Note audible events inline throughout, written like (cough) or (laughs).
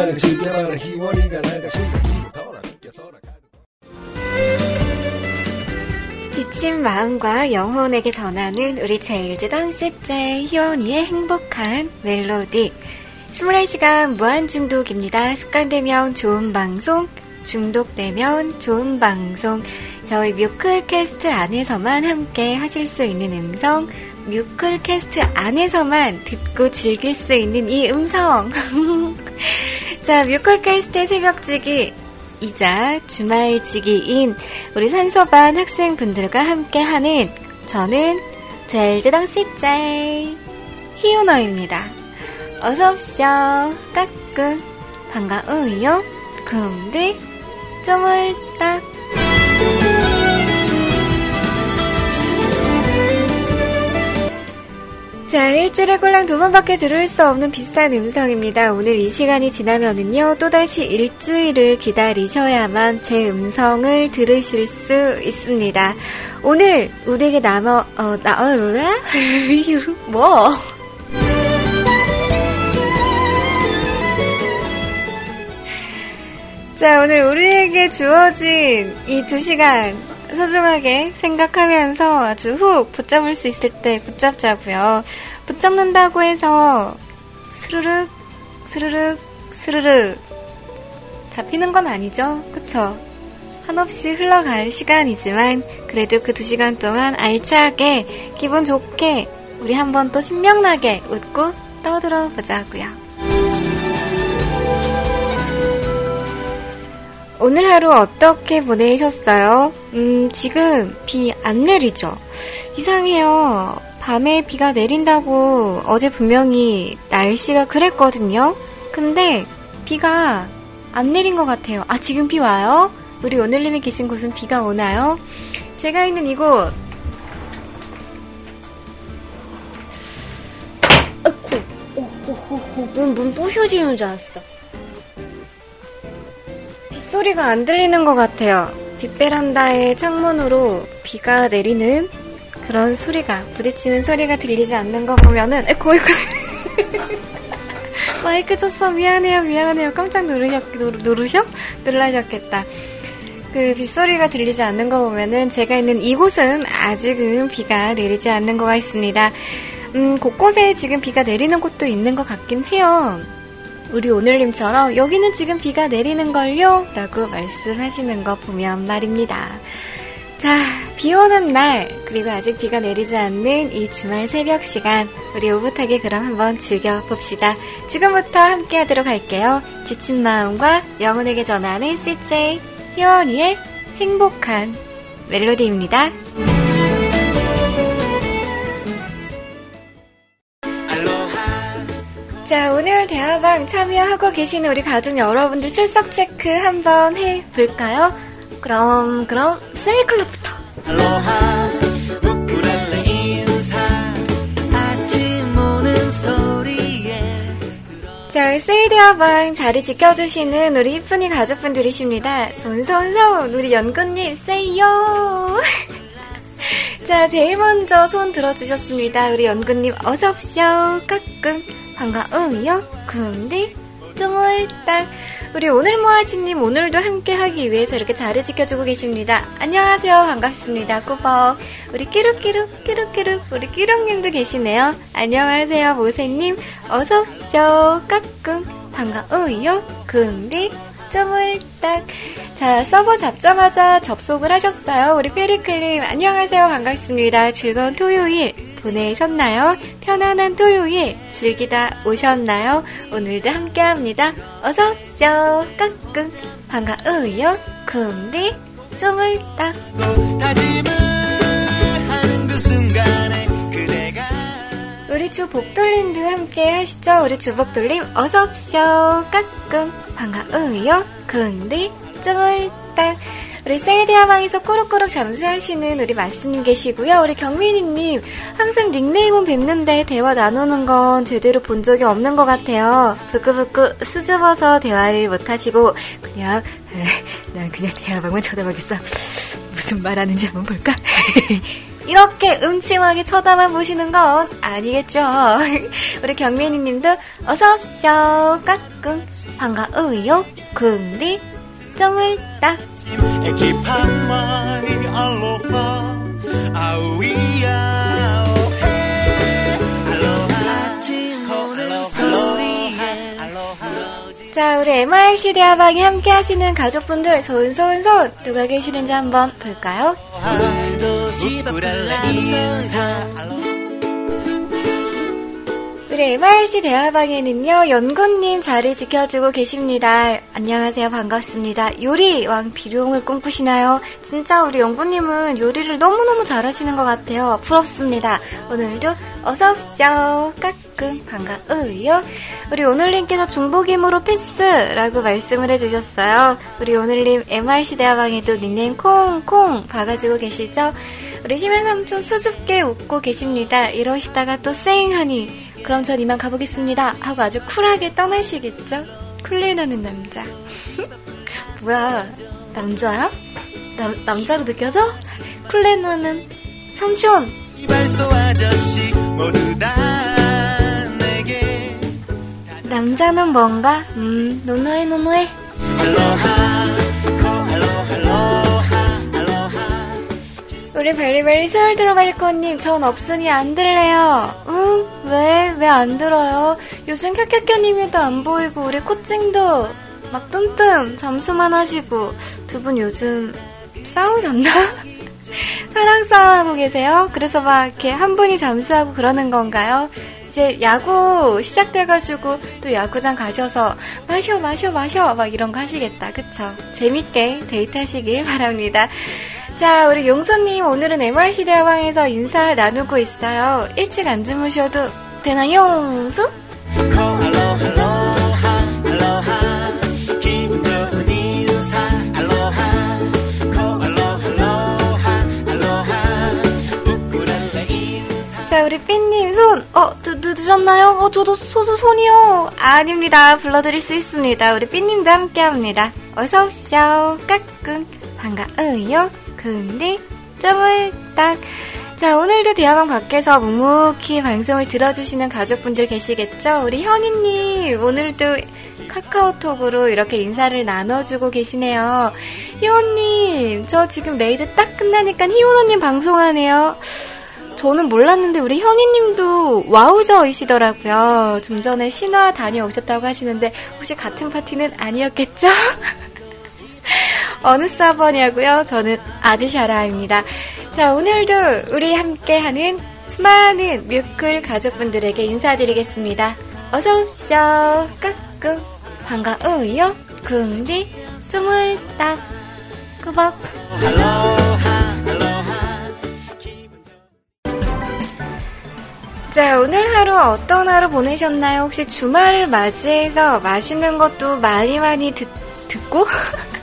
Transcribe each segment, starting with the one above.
주말을 즐겨라. 희원이가 나가 생각이 돌아 느껴서라 지친 마음과 영혼에게 전하는 우리 제일제당 셋째 희원이의 행복한 멜로디. 24시간 무한중독입니다. 습관되면 좋은 방송, 중독되면 좋은 방송. 저희 뮤클캐스트 안에서만 함께 하실 수 있는 음성 뮤클캐스트 안에서만 듣고 즐길 수 있는 이 음성 (laughs) 자 뮤클캐스트 새벽지기. 이자 주말지기인 우리 산소반 학생분들과 함께하는 저는 젤제당 씨째 희은어입니다. 어서오쇼 까꿍. 반가워요. 근데 쪼물딱 자, 일주일에 꼴랑 두 번밖에 들을 수 없는 비슷한 음성입니다. 오늘 이 시간이 지나면은요, 또다시 일주일을 기다리셔야만 제 음성을 들으실 수 있습니다. 오늘 우리에게 남어, 어, 나, 어, (laughs) 뭐? 자, 오늘 우리에게 주어진 이 두 시간 소중하게 생각하면서 아주 훅 붙잡을 수 있을 때 붙잡자고요. 붙잡는다고 해서 스르륵 스르륵 스르륵 잡히는 건 아니죠. 그쵸? 한없이 흘러갈 시간이지만 그래도 그 두 시간 동안 알차게 기분 좋게 우리 한번 또 신명나게 웃고 떠들어 보자고요. 오늘 하루 어떻게 보내셨어요? 음, 지금 비 안 내리죠? 이상해요. 밤에 비가 내린다고 어제 분명히 날씨가 그랬거든요? 근데 비가 안 내린 것 같아요. 아, 지금 비 와요? 우리 오늘님이 계신 곳은 비가 오나요? 제가 있는 이곳. 아이고, 오, 오, 오, 오, 문, 문 부셔지는 줄 알았어. 소리가 안 들리는 것 같아요. 뒷베란다의 창문으로 비가 내리는 그런 소리가, 부딪히는 소리가 들리지 않는 거 보면은, 에고, 이고. (laughs) 마이크 쳤어. 미안해요, 미안해요. 깜짝 누르셨, 누르, 누르셔? 놀라셨겠다. 그 빗소리가 들리지 않는 거 보면은 제가 있는 이곳은 아직은 비가 내리지 않는 것 같습니다. 음, 곳곳에 지금 비가 내리는 곳도 있는 것 같긴 해요. 우리 오늘님처럼 여기는 지금 비가 내리는 걸요? 라고 말씀하시는 거 보면 말입니다. 자, 비 오는 날, 그리고 아직 비가 내리지 않는 이 주말 새벽 시간, 우리 오붓하게 그럼 한번 즐겨봅시다. 지금부터 함께 하도록 할게요. 지친 마음과 영혼에게 전하는 CJ, 희원이의 행복한 멜로디입니다. 자, 오늘 대화방 참여하고 계시는 우리 가족 여러분들 출석 체크 한번 해볼까요? 그럼, 그럼, 세이클럽부터. 알로하, 우쿨렐레 인사, 아침 오는 소리에. 자, 세이 대화방 자리 지켜주시는 우리 이쁜이 가족분들이십니다. 손손손, 우리 연구님, 세이요! (laughs) 자, 제일 먼저 손 들어주셨습니다. 우리 연구님, 어서옵쇼, 까꿍. 반가워요. 근데 쪼물딱 우리 오늘 모아지님 오늘도 함께 하기 위해서 이렇게 자리 지켜주고 계십니다. 안녕하세요. 반갑습니다. 꾸벅. 우리 끼룩끼룩 끼룩끼룩 우리 끼룩님도 계시네요. 안녕하세요. 모세님 어서 오쇼. 까꿍 반가워요. 근데 쪼물딱 자 서버 잡자마자 접속을 하셨어요. 우리 페리클님 안녕하세요. 반갑습니다. 즐거운 토요일 보내셨나요? 편안한 토요일 즐기다 오셨나요? 오늘도 함께합니다. 어서오쇼 까꿍 반가워요 근데 쪼물딱 우리 주 복돌림도 함께 하시죠. 우리 주 복돌림 어서오쇼 까꿍 반가워요 근데 쪼물딱 우리 세이디아방에서 꾸룩꾸룩 잠수하시는 우리 마스님 계시고요. 우리 경민이님 항상 닉네임은 뵙는데 대화 나누는 건 제대로 본 적이 없는 것 같아요. 부끄부끄 수줍어서 대화를 못하시고 그냥 난 그냥 대화방만 쳐다보겠어. 무슨 말하는지 한번 볼까? (laughs) 이렇게 음침하게 쳐다만 보시는 건 아니겠죠. (laughs) 우리 경민이 님도 어서오쇼, 까꿍. 반가워요. 근데 점을 딱. 자, 우리 MRC 대화방에 함께 하시는 가족분들 손, 손, 손 누가 계시는지 한번 볼까요? 우리 MRC 대화방에는요, 연구님 자리 지켜주고 계십니다. 안녕하세요. 반갑습니다. 요리 왕 비룡을 꿈꾸시나요? 진짜 우리 연구님은 요리를 너무너무 잘하시는 것 같아요. 부럽습니다. 오늘도 어서오쇼. 까꿍 반가워요. 우리 오늘님께서 중복임으로 패스라고 말씀을 해주셨어요. 우리 오늘님 MRC 대화방에도 닉네임 콩콩 봐가지고 계시죠? 우리 심해 삼촌 수줍게 웃고 계십니다. 이러시다가 또 쌩하니 그럼 전 이만 가보겠습니다. 하고 아주 쿨하게 떠나시겠죠? 쿨릴 나는 남자. (laughs) 뭐야, 남자야? 남, 남자로 느껴져? 쿨릴 나는 삼촌! 남자는 뭔가? 음, 노노해, 노노해. 우리 베리베리 서울 들어갈 거님, 전 없으니 안 들래요. 응? 왜? 왜 안 들어요? 요즘 캬캬캬님이도 안 보이고, 우리 코칭도 막 뜸뜸 잠수만 하시고, 두 분 요즘 싸우셨나? (laughs) 사랑 싸움하고 계세요? 그래서 막 이렇게 한 분이 잠수하고 그러는 건가요? 이제 야구 시작돼가지고 또 야구장 가셔서 마셔 마셔 마셔 막 이런 거 하시겠다 그쵸? 재밌게 데이트하시길 바랍니다. 자, 우리 용서님 오늘은 MRC 대화방에서 인사 나누고 있어요. 일찍 안 주무셔도 되나요, 용수? 자, 우리 삐님 손, 어, 늦, 늦으셨나요? 어, 저도 소 소 손이요. 아닙니다. 불러드릴 수 있습니다. 우리 삐님도 함께 합니다. 어서오쇼, 까꿍, 반가워요. 근데, 점을 딱. 자, 오늘도 대화방 밖에서 묵묵히 방송을 들어주시는 가족분들 계시겠죠? 우리 현이님, 오늘도 카카오톡으로 이렇게 인사를 나눠주고 계시네요. 희원님, 저 지금 raid 딱 끝나니까 희원언님 방송하네요. 저는 몰랐는데 우리 현이님도 와우저이시더라고요. 좀 전에 신화 다녀오셨다고 하시는데 혹시 같은 파티는 아니었겠죠? (laughs) 어느 서버냐고요? 저는 아주샤라입니다. 자, 오늘도 우리 함께하는 수많은 뮤클 가족분들에게 인사드리겠습니다. 어서오쇼, 까꿍, 반가워요, 긍디, 쪼물딱, 꾸벅. 자, 오늘 하루 어떤 하루 보내셨나요? 혹시 주말을 맞이해서 맛있는 것도 많이 많이 듣, 듣고? (laughs)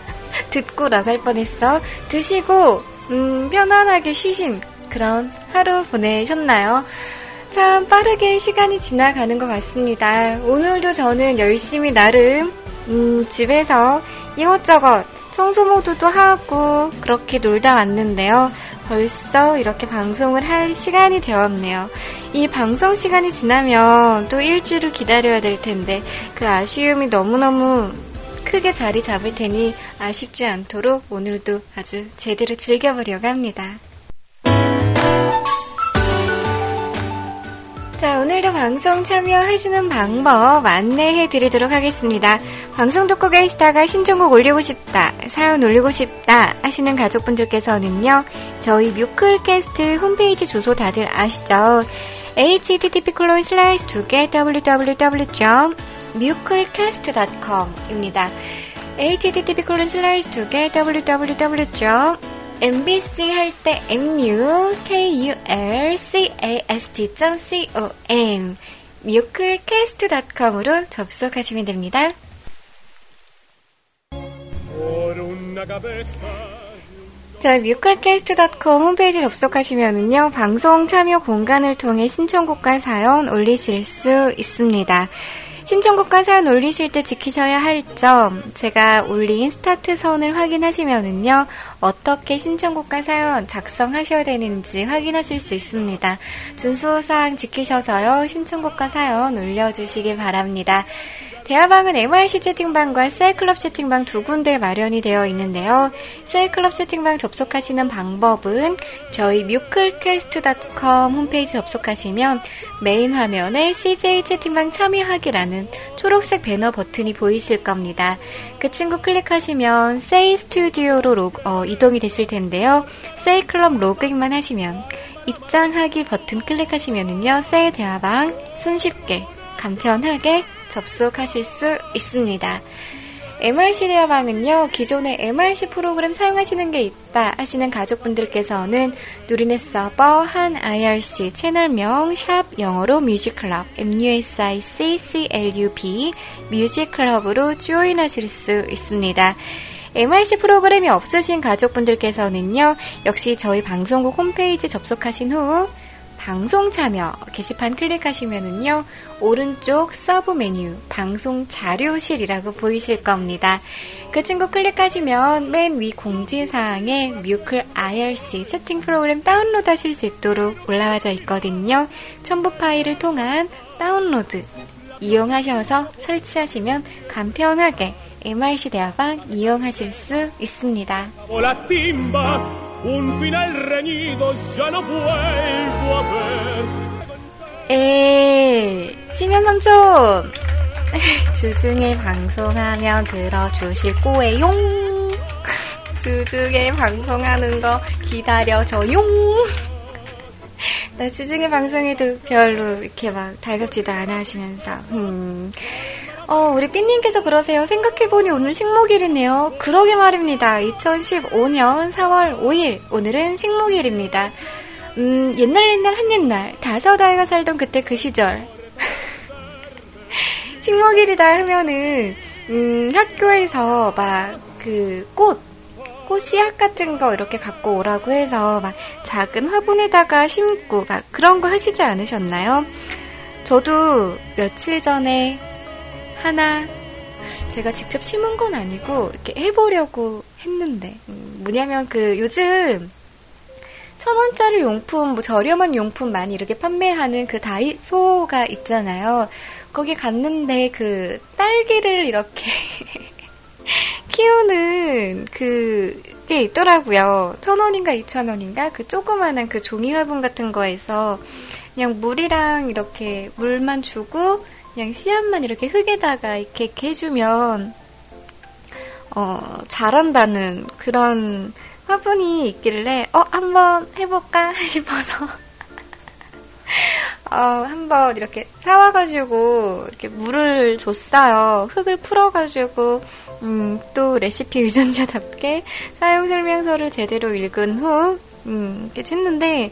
듣고라고 할 뻔했어. 드시고, 음, 편안하게 쉬신 그런 하루 보내셨나요? 참 빠르게 시간이 지나가는 것 같습니다. 오늘도 저는 열심히 나름, 음, 집에서 이것저것 청소 모드도 하고 그렇게 놀다 왔는데요. 벌써 이렇게 방송을 할 시간이 되었네요. 이 방송 시간이 지나면 또 일주일을 기다려야 될 텐데 그 아쉬움이 너무너무 크게 자리 잡을 테니 아쉽지 않도록 오늘도 아주 제대로 즐겨보려고 합니다. 자, 오늘도 방송 참여하시는 방법 안내해 드리도록 하겠습니다. 방송 듣고 계시다가 신청곡 올리고 싶다, 사연 올리고 싶다 하시는 가족분들께서는요, 저희 뮤클캐스트 홈페이지 주소 다들 아시죠? http 콜론 www.mu클캐스트.com입니다. http 콜론 슬라이스 두개 www. MBC 할 때 mukulcast.com 뮤클캐스트.com으로 접속하시면 됩니다. 자, 뮤클캐스트.com 홈페이지 접속하시면은요, 방송 참여 공간을 통해 신청곡과 사연 올리실 수 있습니다. 신청곡과 사연 올리실 때 지키셔야 할 점, 제가 올린 스타트 선을 확인하시면은요, 어떻게 신청곡과 사연 작성하셔야 되는지 확인하실 수 있습니다. 준수사항 지키셔서요, 신청곡과 사연 올려주시길 바랍니다. 대화방은 MRC 채팅방과 세이클럽 채팅방 두 군데 마련이 되어 있는데요. 세이클럽 채팅방 접속하시는 방법은 저희 뮤클캐스트.com 홈페이지 접속하시면 메인 화면에 CJ 채팅방 참여하기라는 초록색 배너 버튼이 보이실 겁니다. 그 친구 클릭하시면 세이 스튜디오로 로그, 어, 이동이 되실 텐데요. 세이 클럽 로그인만 하시면 입장하기 버튼 클릭하시면은요, 세이 대화방 손쉽게 간편하게 접속하실 수 있습니다. MRC 대화방은요, 기존의 MRC 프로그램 사용하시는 게 있다 하시는 가족분들께서는 누리넷 서버 한 IRC 채널명 샵 영어로 뮤직클럽 MUSICCLUB 뮤직클럽으로 조인하실 수 있습니다. MRC 프로그램이 없으신 가족분들께서는요, 역시 저희 방송국 홈페이지 접속하신 후 방송 참여 게시판 클릭하시면은요, 오른쪽 서브 메뉴 방송 자료실이라고 보이실 겁니다. 그 친구 클릭하시면 맨 위 공지사항에 뮤클 IRC 채팅 프로그램 다운로드 하실 수 있도록 올라와져 있거든요. 첨부 파일을 통한 다운로드 이용하셔서 설치하시면 간편하게 MRC 대화방 이용하실 수 있습니다. Un final reñido ya no vuelvo a ver. 에, 시면 삼촌! (laughs) 주중에 방송하면 들어주실 거예요. (laughs) 주중에 방송하는 거 기다려줘요. 나 (laughs) 주중에 방송해도 별로 이렇게 막 달갑지도 않아 하시면서, 음. 어, 우리 삐님께서 그러세요. 생각해보니 오늘 식목일이네요. 그러게 말입니다. 2015년 4월 5일. 오늘은 식목일입니다. 음, 옛날 옛날 한 옛날. 다섯 아이가 살던 그때 그 시절. (laughs) 식목일이다 하면은, 음, 학교에서 막 그 꽃, 꽃 씨앗 같은 거 이렇게 갖고 오라고 해서 막 작은 화분에다가 심고 막 그런 거 하시지 않으셨나요? 저도 며칠 전에 하나 제가 직접 심은 건 아니고 이렇게 해보려고 했는데 음, 뭐냐면 그 요즘 천 원짜리 용품 뭐 저렴한 용품 많이 이렇게 판매하는 그 다이소가 있잖아요. 거기 갔는데 그 딸기를 이렇게 (laughs) 키우는 그게 있더라고요. 천 원인가 이천 원인가 그 조그만한 그 종이 화분 같은 거에서 그냥 물이랑 이렇게 물만 주고 그냥 씨앗만 이렇게 흙에다가 이렇게, 해주면 어, 잘한다는 그런 화분이 있길래 어 한번 해볼까 (laughs) 싶어서 어, 한번 이렇게 사와가지고 이렇게 물을 줬어요. 흙을 풀어가지고 음, 또 레시피 (laughs) 유전자답게 사용 설명서를 제대로 읽은 후 음, 이렇게 했는데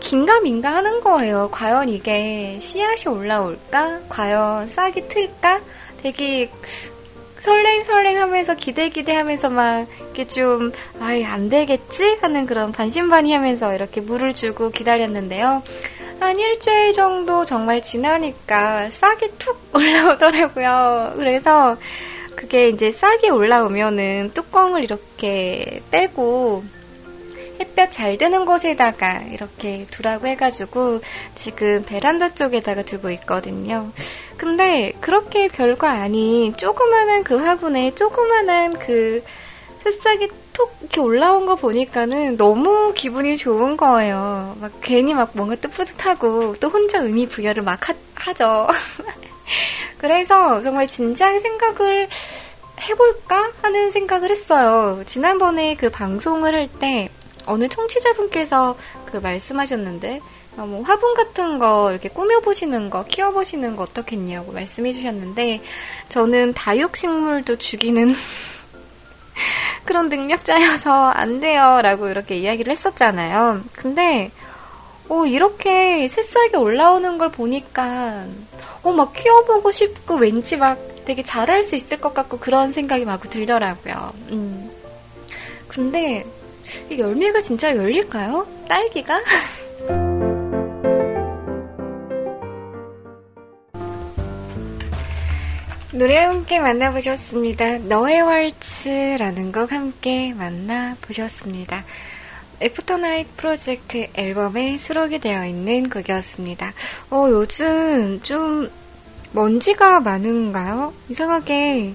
긴가민가 하는 거예요. 과연 이게 씨앗이 올라올까? 과연 싹이 틀까? 되게 설렘 설렘 하면서 기대 기대 하면서 막 이렇게 좀, 아이, 안 되겠지? 하는 그런 반신반의 하면서 이렇게 물을 주고 기다렸는데요. 한 일주일 정도 정말 지나니까 싹이 툭 올라오더라고요. 그래서 그게 이제 싹이 올라오면은 뚜껑을 이렇게 빼고 햇볕 잘 드는 곳에다가 이렇게 두라고 해가지고 지금 베란다 쪽에다가 두고 있거든요. 근데 그렇게 별거 아닌 조그마한 그 화분에 조그마한 그 새싹이 톡 이렇게 올라온 거 보니까는 너무 기분이 좋은 거예요. 막 괜히 막 뭔가 또 뿌듯하고 또 혼자 의미 부여를 막 하, 죠 (laughs) 그래서 정말 진지하게 생각을 해볼까 하는 생각을 했어요. 지난번에 그 방송을 할 때 어느 청취자분께서 그 말씀하셨는데 어, 뭐 화분 같은 거 이렇게 꾸며 보시는 거, 키워 보시는 거 어떻겠냐고 말씀해 주셨는데 저는 다육 식물도 죽이는 (laughs) 그런 능력자여서 안 돼요 라고 이렇게 이야기를 했었잖아요. 근데 어, 이렇게 새싹이 올라오는 걸 보니까 어, 막 키워보고 싶고 왠지 막 되게 잘할 수 있을 것 같고 그런 생각이 막 들더라고요. 음. 근데 열매가 진짜 열릴까요? 딸기가? (laughs) 노래 함께 만나보셨습니다. 너의 왈츠라는 곡 함께 만나보셨습니다. After Night Project 앨범에 수록이 되어 있는 곡이었습니다. 어, 요즘 좀 먼지가 많은가요? 이상하게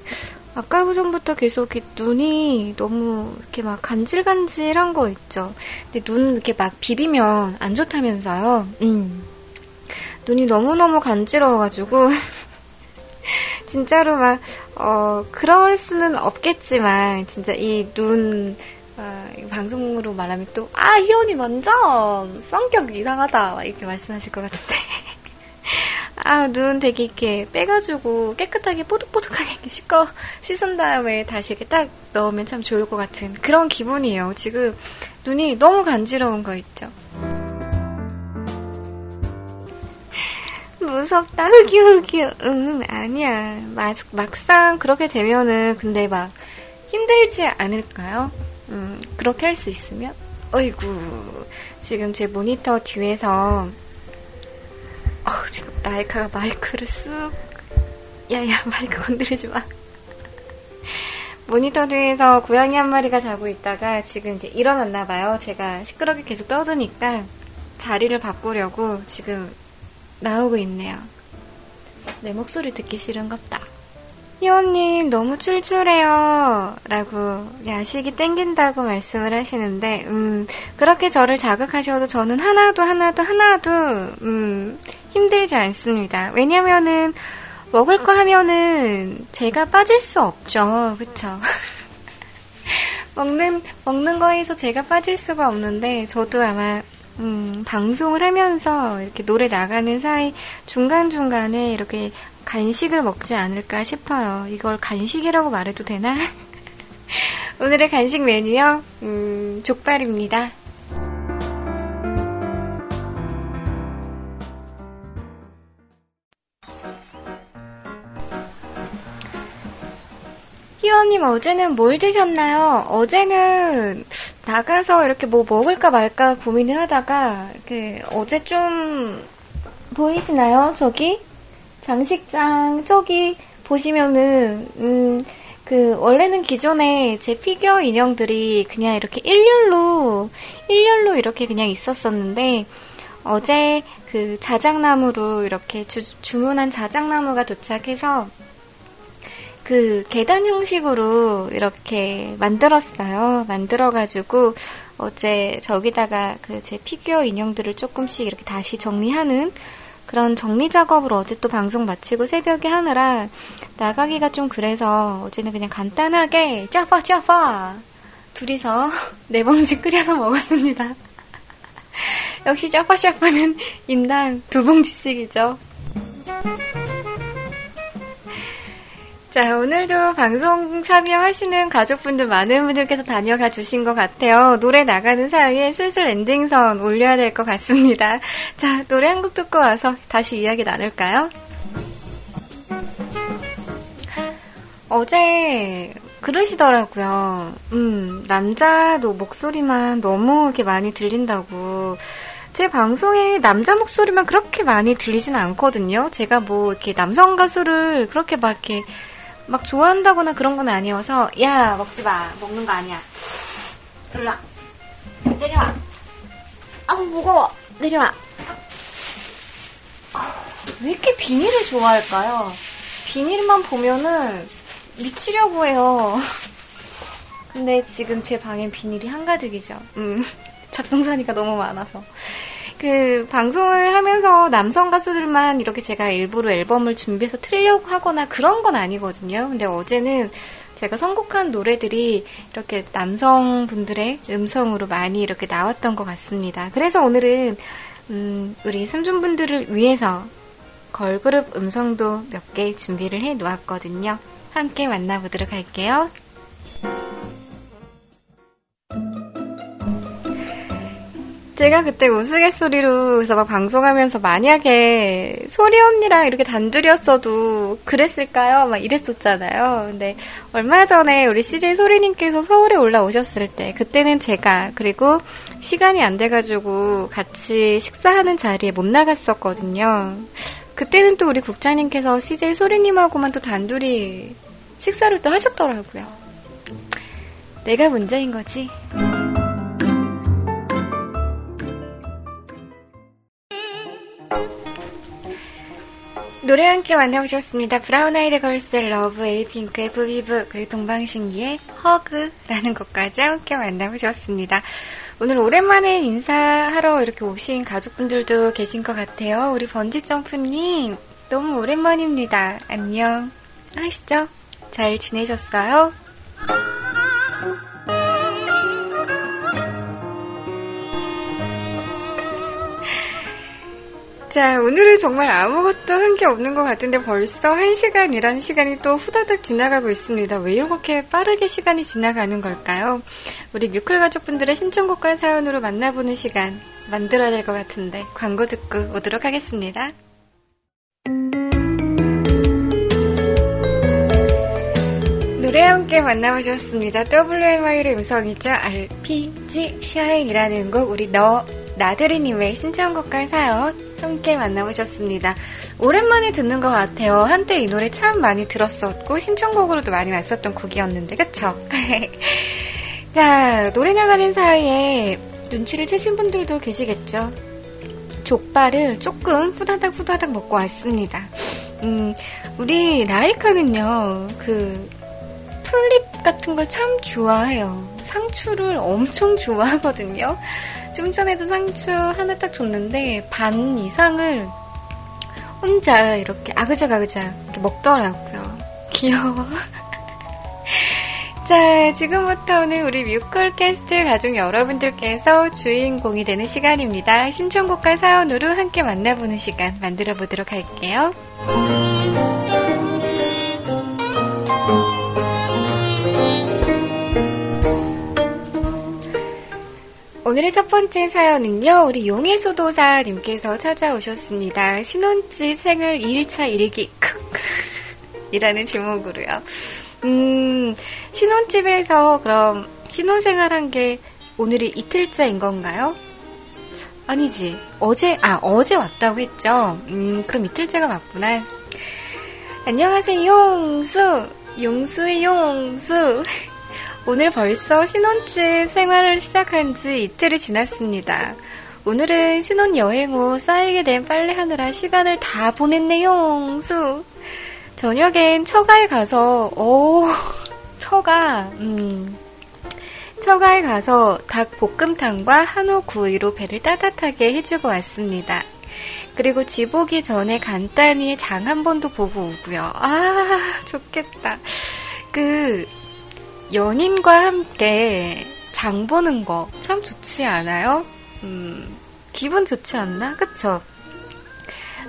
아까 전부터 계속 눈이 너무 이렇게 막 간질간질한 거 있죠. 근데 눈 이렇게 막 비비면 안 좋다면서요. 음. 눈이 너무너무 간지러워가지고 (laughs) 진짜로 막 어, 그럴 수는 없겠지만 진짜 이 눈 아, 방송으로 말하면 또, 아, 희원이 완전 성격 이상하다. 이렇게 말씀하실 것 같은데. (laughs) 아, 눈 되게 이렇게 빼가지고 깨끗하게 뽀득뽀득하게 씻어, 씻은 다음에 다시 이렇게 딱 넣으면 참 좋을 것 같은 그런 기분이에요. 지금 눈이 너무 간지러운 거 있죠. 무섭다, (laughs) 흑유흑유. 응, 아니야. 막, 막상 그렇게 되면은, 근데 막, 힘들지 않을까요? 음, 그렇게 할 수 있으면? 어이구, 지금 제 모니터 뒤에서, 어, 지금 라이카가 마이크를 쑥, 야야, 마이크 건드리지 마. 모니터 뒤에서 고양이 한 마리가 자고 있다가 지금 이제 일어났나 봐요. 제가 시끄럽게 계속 떠드니까 자리를 바꾸려고 지금 나오고 있네요. 내 목소리 듣기 싫은갑다. 희원님 너무 출출해요. 라고 야식이 땡긴다고 말씀을 하시는데 음 그렇게 저를 자극하셔도 저는 하나도 하나도 하나도 음 힘들지 않습니다. 왜냐면은 먹을 거 하면은 제가 빠질 수 없죠. 그쵸? (laughs) 먹는 먹는 거에서 제가 빠질 수가 없는데 저도 아마 음, 방송을 하면서 이렇게 노래 나가는 사이 중간중간에 이렇게 간식을 먹지 않을까 싶어요. 이걸 간식이라고 말해도 되나? (laughs) 오늘의 간식 메뉴요? 음, 족발입니다. 희원님 어제는 뭘 드셨나요? 어제는 나가서 이렇게 뭐 먹을까 말까 고민을 하다가 그 어제 좀 보이시나요? 저기 장식장 저기 보시면은 음, 그 원래는 기존에 제 피규어 인형들이 그냥 이렇게 일렬로 일렬로 이렇게 그냥 있었었는데 어제 그 자작나무로 이렇게 주, 주문한 자작나무가 도착해서 그 계단 형식으로 이렇게 만들었어요. 만들어가지고 어제 저기다가 그 제 피규어 인형들을 조금씩 이렇게 다시 정리하는 그런 정리 작업을 어제 또 방송 마치고 새벽에 하느라 나가기가 좀 그래서 어제는 그냥 간단하게 짜파 짜파 둘이서 (laughs) 네 봉지 끓여서 먹었습니다. (laughs) 역시 짜파 짜파는 인당 두 봉지씩이죠. 자, 오늘도 방송 참여하시는 가족분들 많은 분들께서 다녀가 주신 것 같아요. 노래 나가는 사이에 슬슬 엔딩선 올려야 될 것 같습니다. 자, 노래 한 곡 듣고 와서 다시 이야기 나눌까요? 어제 그러시더라고요. 음, 남자도 목소리만 너무 이렇게 많이 들린다고. 제 방송에 남자 목소리만 그렇게 많이 들리진 않거든요. 제가 뭐 이렇게 남성 가수를 그렇게 막 이렇게 막 좋아한다거나 그런 건 아니어서 야 먹지 마 먹는 거 아니야 일로 와 내려와 아우 무거워 내려와 왜 이렇게 비닐을 좋아할까요? 비닐만 보면은 미치려고 해요. 근데 지금 제 방엔 비닐이 한가득이죠. 음, (laughs) 잡동사니까 너무 많아서. 그 방송을 하면서 남성 가수들만 이렇게 제가 일부러 앨범을 준비해서 틀려고 하거나 그런 건 아니거든요. 근데 어제는 제가 선곡한 노래들이 이렇게 남성분들의 음성으로 많이 이렇게 나왔던 것 같습니다. 그래서 오늘은 음, 우리 삼촌분들을 위해서 걸그룹 음성도 몇 개 준비를 해 놓았거든요. 함께 만나보도록 할게요. 제가 그때 우스갯소리로 그래서 막 방송하면서 만약에 소리 언니랑 이렇게 단둘이었어도 그랬을까요? 막 이랬었잖아요. 근데 얼마 전에 우리 CJ 소리님께서 서울에 올라오셨을 때 그때는 제가 그리고 시간이 안 돼가지고 같이 식사하는 자리에 못 나갔었거든요. 그때는 또 우리 국장님께서 CJ 소리님하고만 또 단둘이 식사를 또 하셨더라고요. 내가 문제인 거지. 노래 함께 만나보셨습니다. 브라운 아이드 걸스의 Love, 에이핑크의 부비부, 그리고 동방신기의 Hug라는 것까지 함께 만나보셨습니다. 오늘 오랜만에 인사하러 이렇게 오신 가족분들도 계신 것 같아요. 우리 번지점프님, 너무 오랜만입니다. 안녕. 하시죠? 잘 지내셨어요? 자, 오늘은 정말 아무것도 한 게 없는 것 같은데 벌써 한 시간이라는 시간이 또 후다닥 지나가고 있습니다. 왜 이렇게 빠르게 시간이 지나가는 걸까요? 우리 뮤클 가족분들의 신청곡과 사연으로 만나보는 시간 만들어야 될 것 같은데 광고 듣고 오도록 하겠습니다. 노래 함께 만나보셨습니다. WMY의 음성이죠. RPG 샤인이라는 곡 우리 너 나들이님의 신청곡과 사연 함께 만나보셨습니다. 오랜만에 듣는 것 같아요. 한때 이 노래 참 많이 들었었고 신청곡으로도 많이 왔었던 곡이었는데 그쵸? (laughs) 자 노래 나가는 사이에 눈치를 채신 분들도 계시겠죠? 족발을 조금 후다닥 후다닥 먹고 왔습니다. 음, 우리 라이카는요, 그, 풀립 같은 걸 참 좋아해요. 상추를 엄청 좋아하거든요. 좀 전에도 상추 하나 딱 줬는데 반 이상을 혼자 이렇게 아그작아그작 이렇게 먹더라고요. (laughs) 귀여워. 자, 지금부터는 우리 뮤컬 캐스트 가족 여러분들께서 주인공이 되는 시간입니다. 신청곡과 사연으로 함께 만나보는 시간 만들어 보도록 할게요. 오늘의 첫 번째 사연은요, 우리 용해소도사님께서 찾아오셨습니다. 신혼집 생활 2일차 일기, 크 이라는 제목으로요. 음, 신혼집에서 그럼 신혼생활 한 게 오늘이 이틀째인 건가요? 아니지. 어제, 아, 어제 왔다고 했죠? 음, 그럼 이틀째가 맞구나. 안녕하세요, 용수. 용수의 용수. 오늘 벌써 신혼집 생활을 시작한 지 이틀이 지났습니다. 오늘은 신혼 여행 후 쌓이게 된 빨래하느라 시간을 다 보냈네요, 수. 저녁엔 처가에 가서, 오, 처가, 음, 처가에 가서 닭 볶음탕과 한우 구이로 배를 따뜻하게 해주고 왔습니다. 그리고 집 오기 전에 간단히 장 한 번도 보고 오고요. 아, 좋겠다. 그, 연인과 함께 장 보는 거 참 좋지 않아요? 음, 기분 좋지 않나? 그쵸?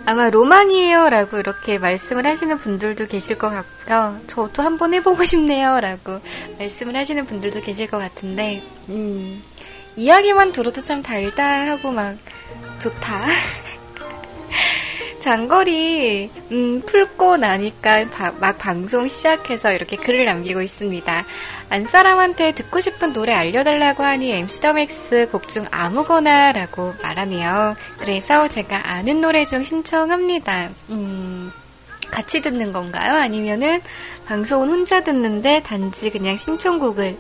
아마 로망이에요 라고 이렇게 말씀을 하시는 분들도 계실 것 같고요. 저도 한번 해보고 싶네요 라고 말씀을 하시는 분들도 계실 것 같은데, 음, 이야기만 들어도 참 달달하고 막 좋다. (laughs) 장거리 음, 풀고 나니까 바, 막 방송 시작해서 이렇게 글을 남기고 있습니다. 안 사람한테 듣고 싶은 노래 알려달라고 하니 엠스더맥스 곡 중 아무거나라고 말하네요. 그래서 제가 아는 노래 중 신청합니다. 음, 같이 듣는 건가요? 아니면은 방송은 혼자 듣는데 단지 그냥 신청곡을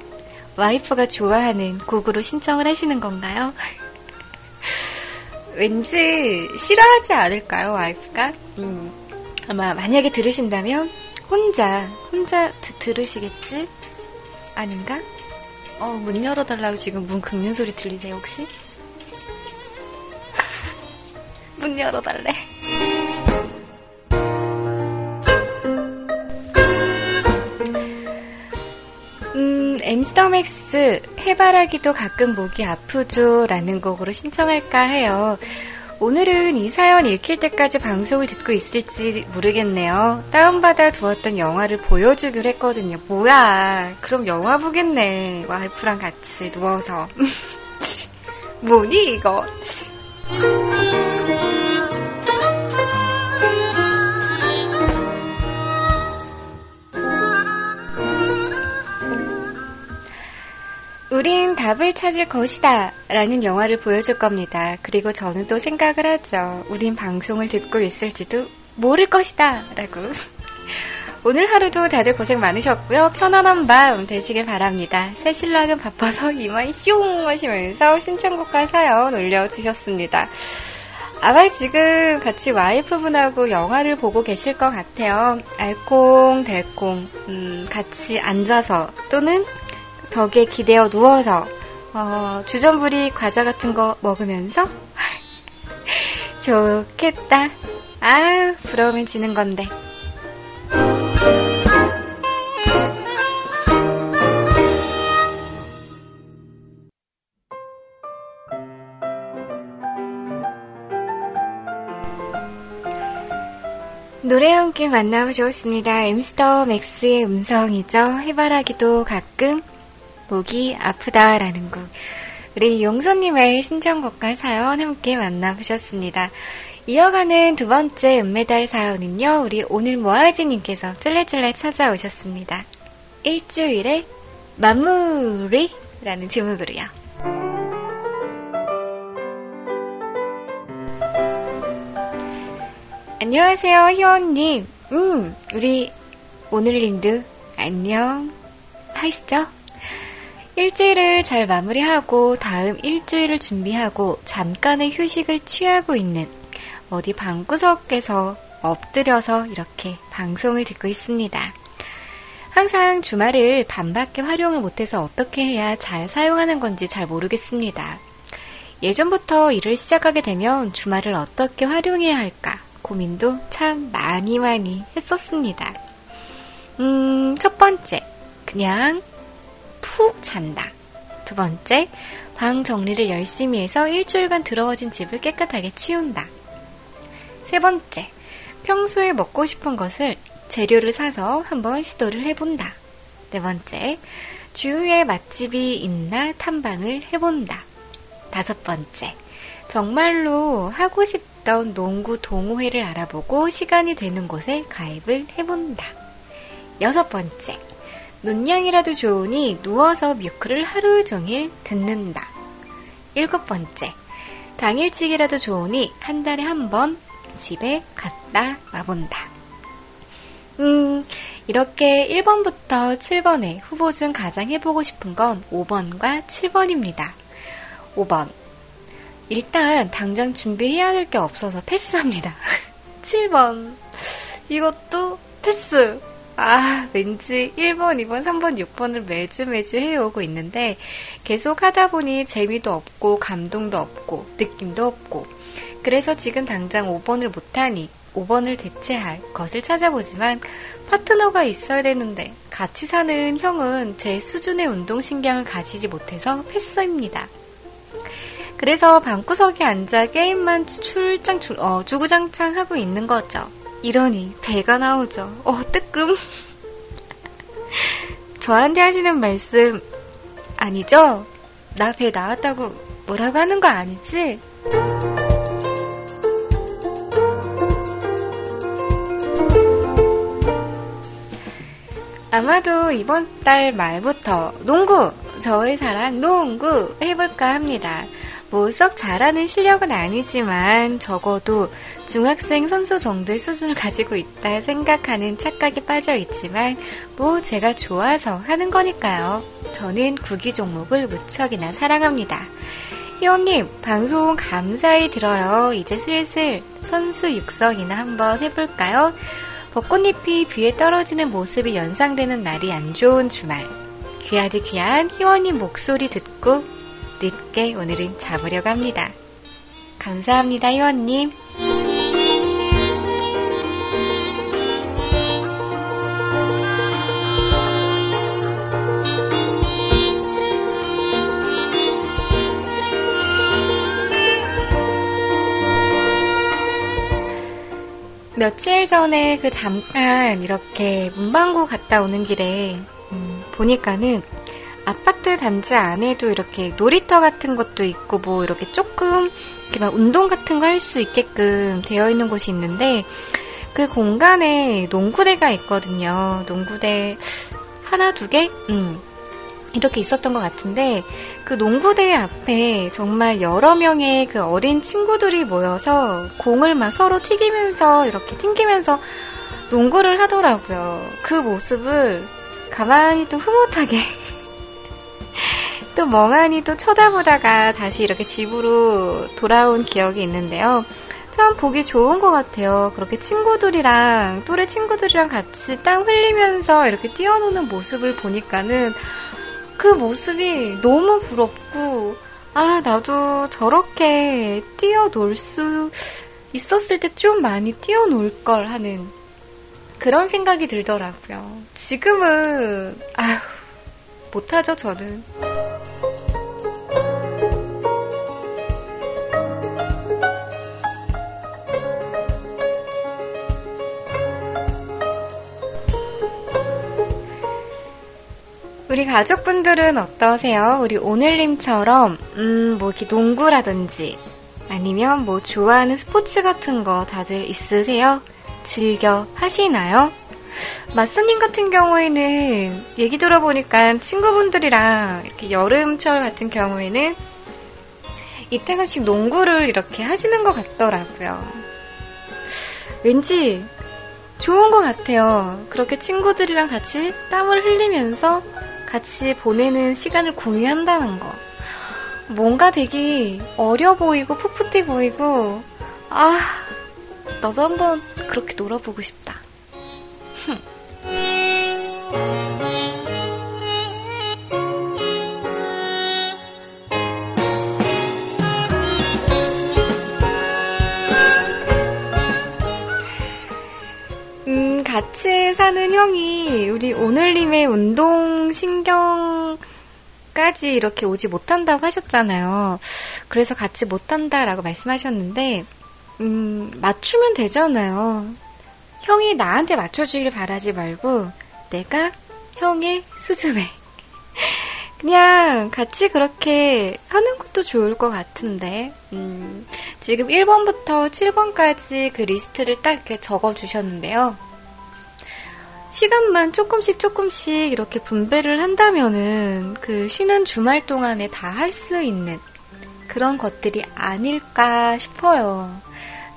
와이프가 좋아하는 곡으로 신청을 하시는 건가요? 왠지 싫어하지 않을까요, 와이프가? 음, 아마 만약에 들으신다면 혼자, 혼자 드, 들으시겠지? 아닌가? 어, 문 열어달라고 지금 문 긁는 소리 들리세요, 혹시? (laughs) 문 열어달래. 엠스더맥스 해바라기도 가끔 목이 아프죠 라는 곡으로 신청할까 해요. 오늘은 이 사연 읽힐 때까지 방송을 듣고 있을지 모르겠네요. 다운받아 두었던 영화를 보여주기로 했거든요. 뭐야. 그럼 영화 보겠네. 와이프랑 같이 누워서. (laughs) 뭐니, 이거. 우린 답을 찾을 것이다. 라는 영화를 보여줄 겁니다. 그리고 저는 또 생각을 하죠. 우린 방송을 듣고 있을지도 모를 것이다. 라고. (laughs) 오늘 하루도 다들 고생 많으셨고요. 편안한 밤 되시길 바랍니다. 새 신랑은 바빠서 이만 슝 하시면서 신청곡과 사연 올려주셨습니다. 아마 지금 같이 와이프분하고 영화를 보고 계실 것 같아요. 알콩달콩, 음, 같이 앉아서 또는 벽에 기대어 누워서 어, 주전부리 과자 같은 거 먹으면서 (laughs) 좋겠다. 아유, 부러우면 지는 건데. 노래 함께 만나보셨습니다. 엠스터 맥스의 음성이죠. 해바라기도 가끔 목이 아프다라는 곡. 우리 용서님의 신청곡과 사연 함께 만나보셨습니다. 이어가는 두 번째 은메달 사연은요, 우리 오늘 모아지님께서 쫄래쫄래 찾아오셨습니다. 일주일의 마무리 라는 제목으로요. 안녕하세요, 희원님. 음, 우리 오늘님도 안녕 하시죠? 일주일을 잘 마무리하고 다음 일주일을 준비하고 잠깐의 휴식을 취하고 있는 어디 방구석에서 엎드려서 이렇게 방송을 듣고 있습니다. 항상 주말을 반밖에 활용을 못해서 어떻게 해야 잘 사용하는 건지 잘 모르겠습니다. 예전부터 일을 시작하게 되면 주말을 어떻게 활용해야 할까 고민도 참 많이 많이 했었습니다. 음, 첫 번째, 그냥 푹 잔다. 두 번째, 방 정리를 열심히 해서 일주일간 더러워진 집을 깨끗하게 치운다. 세 번째, 평소에 먹고 싶은 것을 재료를 사서 한번 시도를 해본다. 네 번째, 주위에 맛집이 있나 탐방을 해본다. 다섯 번째, 정말로 하고 싶던 농구 동호회를 알아보고 시간이 되는 곳에 가입을 해본다. 여섯 번째, 눈양이라도 좋으니 누워서 뮤크를 하루 종일 듣는다. 일곱 번째, 당일치기라도 좋으니 한 달에 한 번 집에 갔다 와본다. 음, 이렇게 1번부터 7번에 후보 중 가장 해보고 싶은 건 5번과 7번입니다. 5번. 일단 당장 준비해야 될 게 없어서 패스합니다. (laughs) 7번. 이것도 패스. 아, 왠지 1번, 2번, 3번, 6번을 매주 매주 해오고 있는데 계속 하다 보니 재미도 없고 감동도 없고 느낌도 없고 그래서 지금 당장 5번을 못하니 5번을 대체할 것을 찾아보지만 파트너가 있어야 되는데 같이 사는 형은 제 수준의 운동신경을 가지지 못해서 패스입니다. 그래서 방구석에 앉아 게임만 출장 출, 어, 주구장창 하고 있는 거죠. 이러니 배가 나오죠. 어, 뜨끔. 저한테 하시는 말씀 아니죠? 나 배 나왔다고 뭐라고 하는 거 아니지? 아마도 이번 달 말부터 농구, 저의 사랑 농구 해볼까 합니다. 뭐 썩 잘하는 실력은 아니지만 적어도 중학생 선수 정도의 수준을 가지고 있다 생각하는 착각에 빠져 있지만 뭐 제가 좋아서 하는 거니까요. 저는 구기 종목을 무척이나 사랑합니다. 희원님, 방송 감사히 들어요. 이제 슬슬 선수 육성이나 한번 해볼까요? 벚꽃잎이 뷰에 떨어지는 모습이 연상되는 날이 안 좋은 주말. 귀하디 귀한 희원님 목소리 듣고 늦게 오늘은 잡으려고 합니다. 감사합니다, 희원님. 며칠 전에 그 잠깐 이렇게 문방구 갔다 오는 길에 음, 보니까는 아파트 단지 안에도 이렇게 놀이터 같은 것도 있고 뭐 이렇게 조금 이렇게 막 운동 같은 거 할 수 있게끔 되어 있는 곳이 있는데 그 공간에 농구대가 있거든요. 농구대 하나 두 개? 음. 이렇게 있었던 것 같은데 그 농구대 앞에 정말 여러 명의 그 어린 친구들이 모여서 공을 막 서로 튀기면서 이렇게 튕기면서 농구를 하더라고요. 그 모습을 가만히 또 흐뭇하게 (laughs) 또 멍하니 또 쳐다보다가 다시 이렇게 집으로 돌아온 기억이 있는데요. 참 보기 좋은 것 같아요. 그렇게 친구들이랑, 또래 친구들이랑 같이 땀 흘리면서 이렇게 뛰어노는 모습을 보니까는 그 모습이 너무 부럽고, 아, 나도 저렇게 뛰어놀 수 있었을 때 좀 많이 뛰어놀 걸 하는 그런 생각이 들더라고요. 지금은, 아휴, 못하죠, 저는. 우리 가족분들은 어떠세요? 우리 오늘님처럼, 음, 뭐, 이렇게 농구라든지, 아니면 뭐, 좋아하는 스포츠 같은 거 다들 있으세요? 즐겨 하시나요? 마스님 같은 경우에는, 얘기 들어보니까 친구분들이랑, 이렇게 여름철 같은 경우에는, 이때가씩 농구를 이렇게 하시는 것 같더라고요. 왠지, 좋은 것 같아요. 그렇게 친구들이랑 같이 땀을 흘리면서 같이 보내는 시간을 공유한다는 거. 뭔가 되게 어려 보이고 풋풋해 보이고, 아, 나도 한번 그렇게 놀아보고 싶다. 음, 같이 사는 형이 우리 오늘님의 운동 신경 까지 이렇게 오지 못한다고 하셨잖아요. 그래서 같이 못한다라고 말씀하셨는데, 음, 맞추면 되잖아요. 형이 나한테 맞춰주기를 바라지 말고, 내가 형의 수준에. 그냥 같이 그렇게 하는 것도 좋을 것 같은데, 음, 지금 1번부터 7번까지 그 리스트를 딱 이렇게 적어 주셨는데요. 시간만 조금씩 조금씩 이렇게 분배를 한다면은 그 쉬는 주말 동안에 다 할 수 있는 그런 것들이 아닐까 싶어요.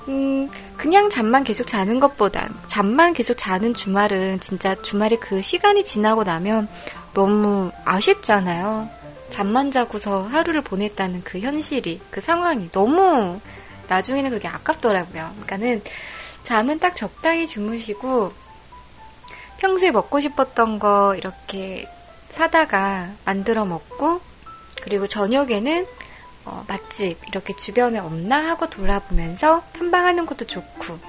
음, 그냥 잠만 계속 자는 것보다 잠만 계속 자는 주말은 진짜 주말에 그 시간이 지나고 나면 너무 아쉽잖아요. 잠만 자고서 하루를 보냈다는 그 현실이, 그 상황이 너무 나중에는 그게 아깝더라고요. 그러니까는 잠은 딱 적당히 주무시고 평소에 먹고 싶었던 거 이렇게 사다가 만들어 먹고 그리고 저녁에는 어, 맛집 이렇게 주변에 없나 하고 돌아보면서 탐방하는 것도 좋고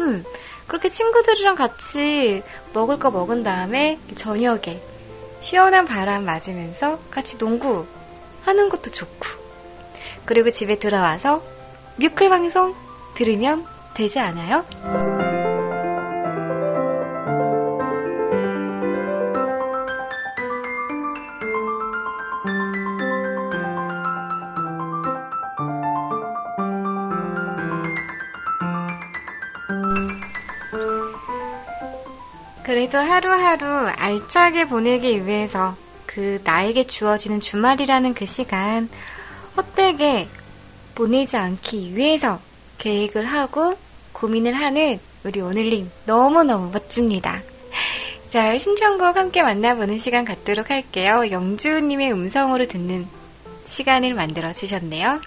음 그렇게 친구들이랑 같이 먹을 거 먹은 다음에 저녁에 시원한 바람 맞으면서 같이 농구 하는 것도 좋고 그리고 집에 들어와서 뮤클 방송 들으면 되지 않아요? 그래도 하루하루 알차게 보내기 위해서 그 나에게 주어지는 주말이라는 그 시간 헛되게 보내지 않기 위해서 계획을 하고 고민을 하는 우리 오늘님 너무너무 멋집니다. (laughs) 자, 신청곡 함께 만나보는 시간 갖도록 할게요. 영주님의 음성으로 듣는 시간을 만들어 주셨네요.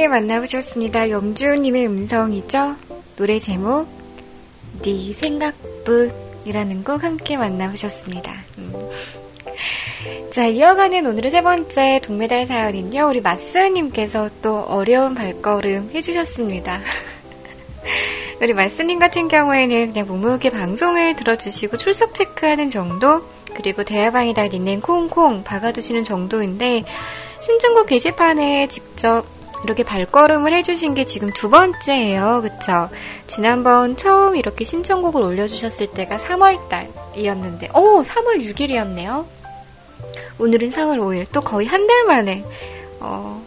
함께 만나보셨습니다. 영주님의 음성이죠. 노래 제목 네 생각뿐이라는 곡 함께 만나보셨습니다. 음. 자 이어가는 오늘의 세 번째 동메달 사연은요. 우리 마스님께서 또 어려운 발걸음 해주셨습니다. (laughs) 우리 마스님 같은 경우에는 그냥 묵묵히 방송을 들어주시고 출석 체크하는 정도 그리고 대화방에다 닉네임 콩콩 박아두시는 정도인데 신청곡 게시판에 직접 이렇게 발걸음을 해주신 게 지금 두 번째예요. 그쵸? 지난번 처음 이렇게 신청곡을 올려주셨을 때가 3월달이었는데, 오! 3월 6일이었네요. 오늘은 4월 5일. 또 거의 한 달 만에, 어,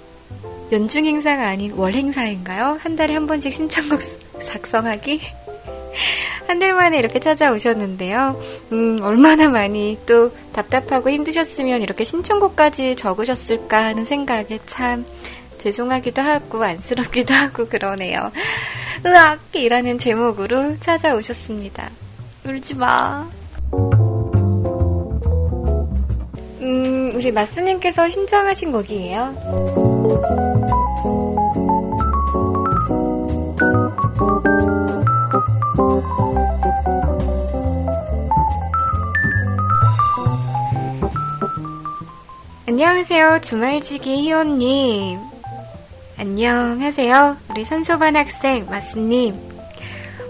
연중 행사가 아닌 월 행사인가요? 한 달에 한 번씩 신청곡 작성하기? (laughs) 한 달 만에 이렇게 찾아오셨는데요. 음, 얼마나 많이 또 답답하고 힘드셨으면 이렇게 신청곡까지 적으셨을까 하는 생각에 참 죄송하기도 하고 안쓰럽기도 하고 그러네요. 으악이라는 제목으로 찾아오셨습니다. 울지 마. 음, 우리 마스님께서 신청하신 곡이에요. 안녕하세요. 주말지기 희원님. 안녕하세요. 우리 산소반 학생 마스님.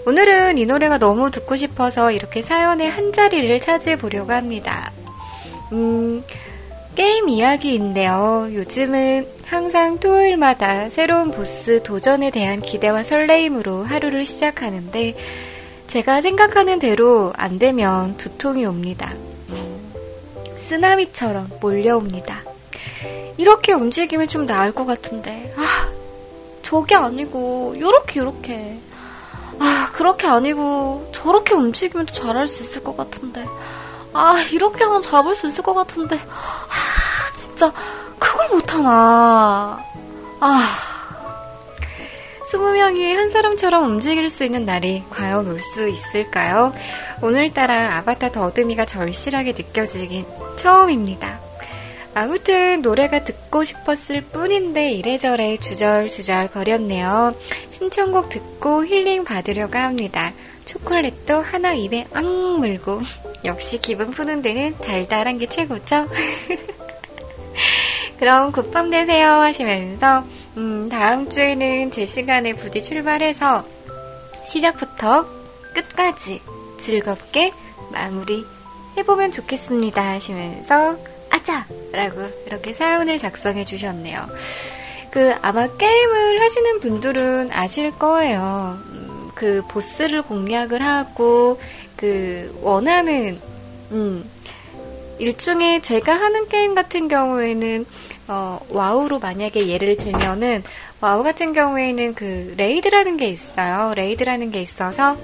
오늘은 이 노래가 너무 듣고 싶어서 이렇게 사연의 한 자리를 찾아보려고 합니다. 음, 게임 이야기인데요. 요즘은 항상 토요일마다 새로운 보스 도전에 대한 기대와 설레임으로 하루를 시작하는데 제가 생각하는 대로 안 되면 두통이 옵니다. 쓰나미처럼 몰려옵니다. 이렇게 움직이면 좀 나을 것 같은데, 아, 저게 아니고, 요렇게, 요렇게. 아, 그렇게 아니고, 저렇게 움직이면 또 잘할 수 있을 것 같은데. 아, 이렇게 하면 잡을 수 있을 것 같은데. 아, 진짜, 그걸 못하나. 아. 스무 명이 한 사람처럼 움직일 수 있는 날이 과연 올 수 있을까요? 오늘따라 아바타 더듬이가 절실하게 느껴지긴 처음입니다. 아무튼 노래가 듣고 싶었을 뿐인데 이래저래 주절주절 거렸네요. 신청곡 듣고 힐링 받으려고 합니다. 초콜릿도 하나 입에 앙 물고 (laughs) 역시 기분 푸는 데는 달달한 게 최고죠? (laughs) 그럼 굿밤 되세요 하시면서 음, 다음 주에는 제 시간에 부디 출발해서 시작부터 끝까지 즐겁게 마무리 해보면 좋겠습니다 하시면서 아자! 라고 이렇게 사연을 작성해 주셨네요. 그 아마 게임을 하시는 분들은 아실 거예요. 음, 그 보스를 공략을 하고 그 원하는 음, 일종의 제가 하는 게임 같은 경우에는 어, 와우로 만약에 예를 들면은 WoW 같은 경우에는 그 raid라는 게 있어요. raid라는 게 있어서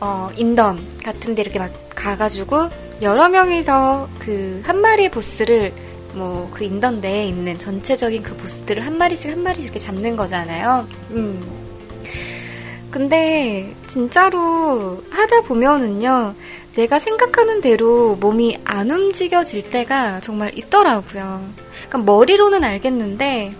어, 인던 같은 데 이렇게 막 가가지고 여러 명이서 그 한 마리의 보스를 뭐 그 인던 내에 있는 전체적인 그 보스들을 한 마리씩 한 마리씩 이렇게 잡는 거잖아요. 음. 근데 진짜로 하다 보면은요, 내가 생각하는 대로 몸이 안 움직여질 때가 정말 있더라고요. 그러니까 머리로는 알겠는데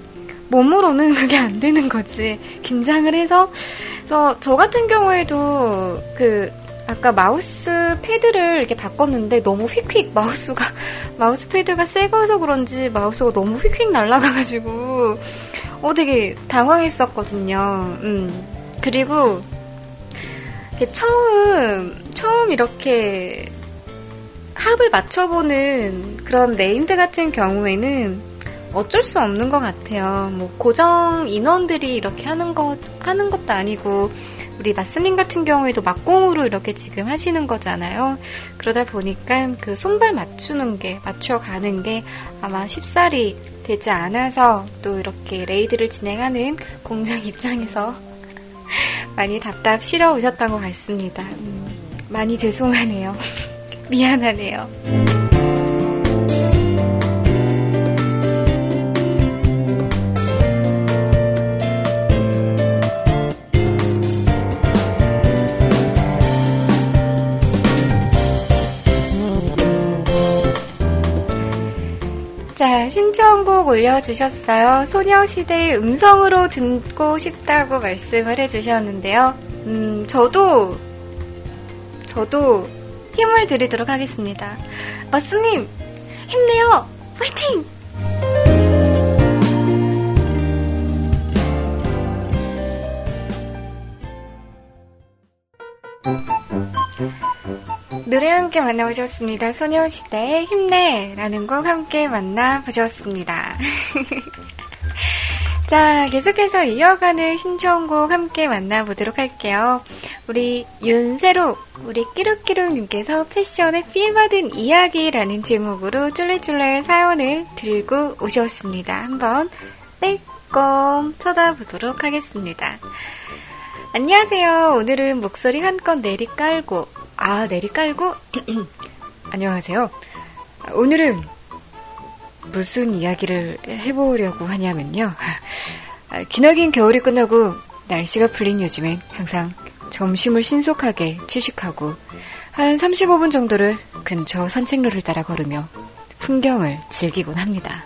몸으로는 (laughs) 그게 안 되는 거지. 긴장을 해서 그래서 저 같은 경우에도 그 아까 마우스 패드를 이렇게 바꿨는데 너무 휙휙 마우스가 (laughs) 마우스 패드가 새거서 그런지 마우스가 너무 휙휙 날아가가지고 어 되게 당황했었거든요. 음 그리고 처음 처음 이렇게 합을 맞춰보는 그런 named 같은 경우에는 어쩔 수 없는 것 같아요. 뭐 고정 인원들이 이렇게 하는 것 하는 것도 아니고 우리 마스님 같은 경우에도 막공으로 이렇게 지금 하시는 거잖아요. 그러다 보니까 그 손발 맞추는 게 맞춰가는 게 아마 쉽사리 되지 않아서 또 이렇게 raid를 진행하는 공장 (laughs) 입장에서 (laughs) 많이 답답스러우셨던 것 같습니다. 음, 많이 죄송하네요. (laughs) 미안하네요. 신청곡 올려주셨어요. 소녀시대의 음성으로 듣고 싶다고 말씀을 해주셨는데요. 음, 저도, 저도 힘을 드리도록 하겠습니다. 마스님, 힘내요! 화이팅! 노래 함께 만나보셨습니다. 소녀시대의 힘내라는 곡 함께 만나보셨습니다. (laughs) 자, 계속해서 이어가는 신청곡 함께 만나보도록 할게요. 우리 윤세로, 우리 끼룩끼룩님께서 패션에 필 받은 이야기라는 제목으로 쫄래쫄래 사연을 들고 오셨습니다. 한번 빼꼼 쳐다보도록 하겠습니다. 안녕하세요. 오늘은 목소리 한껏 내리 깔고, 아, 내리 깔고? (clears throat) 안녕하세요. 오늘은 무슨 이야기를 해보려고 하냐면요. (laughs) 기나긴 겨울이 끝나고 날씨가 풀린 요즘엔 항상 점심을 신속하게 취식하고 한 35분 정도를 근처 산책로를 따라 걸으며 풍경을 즐기곤 합니다.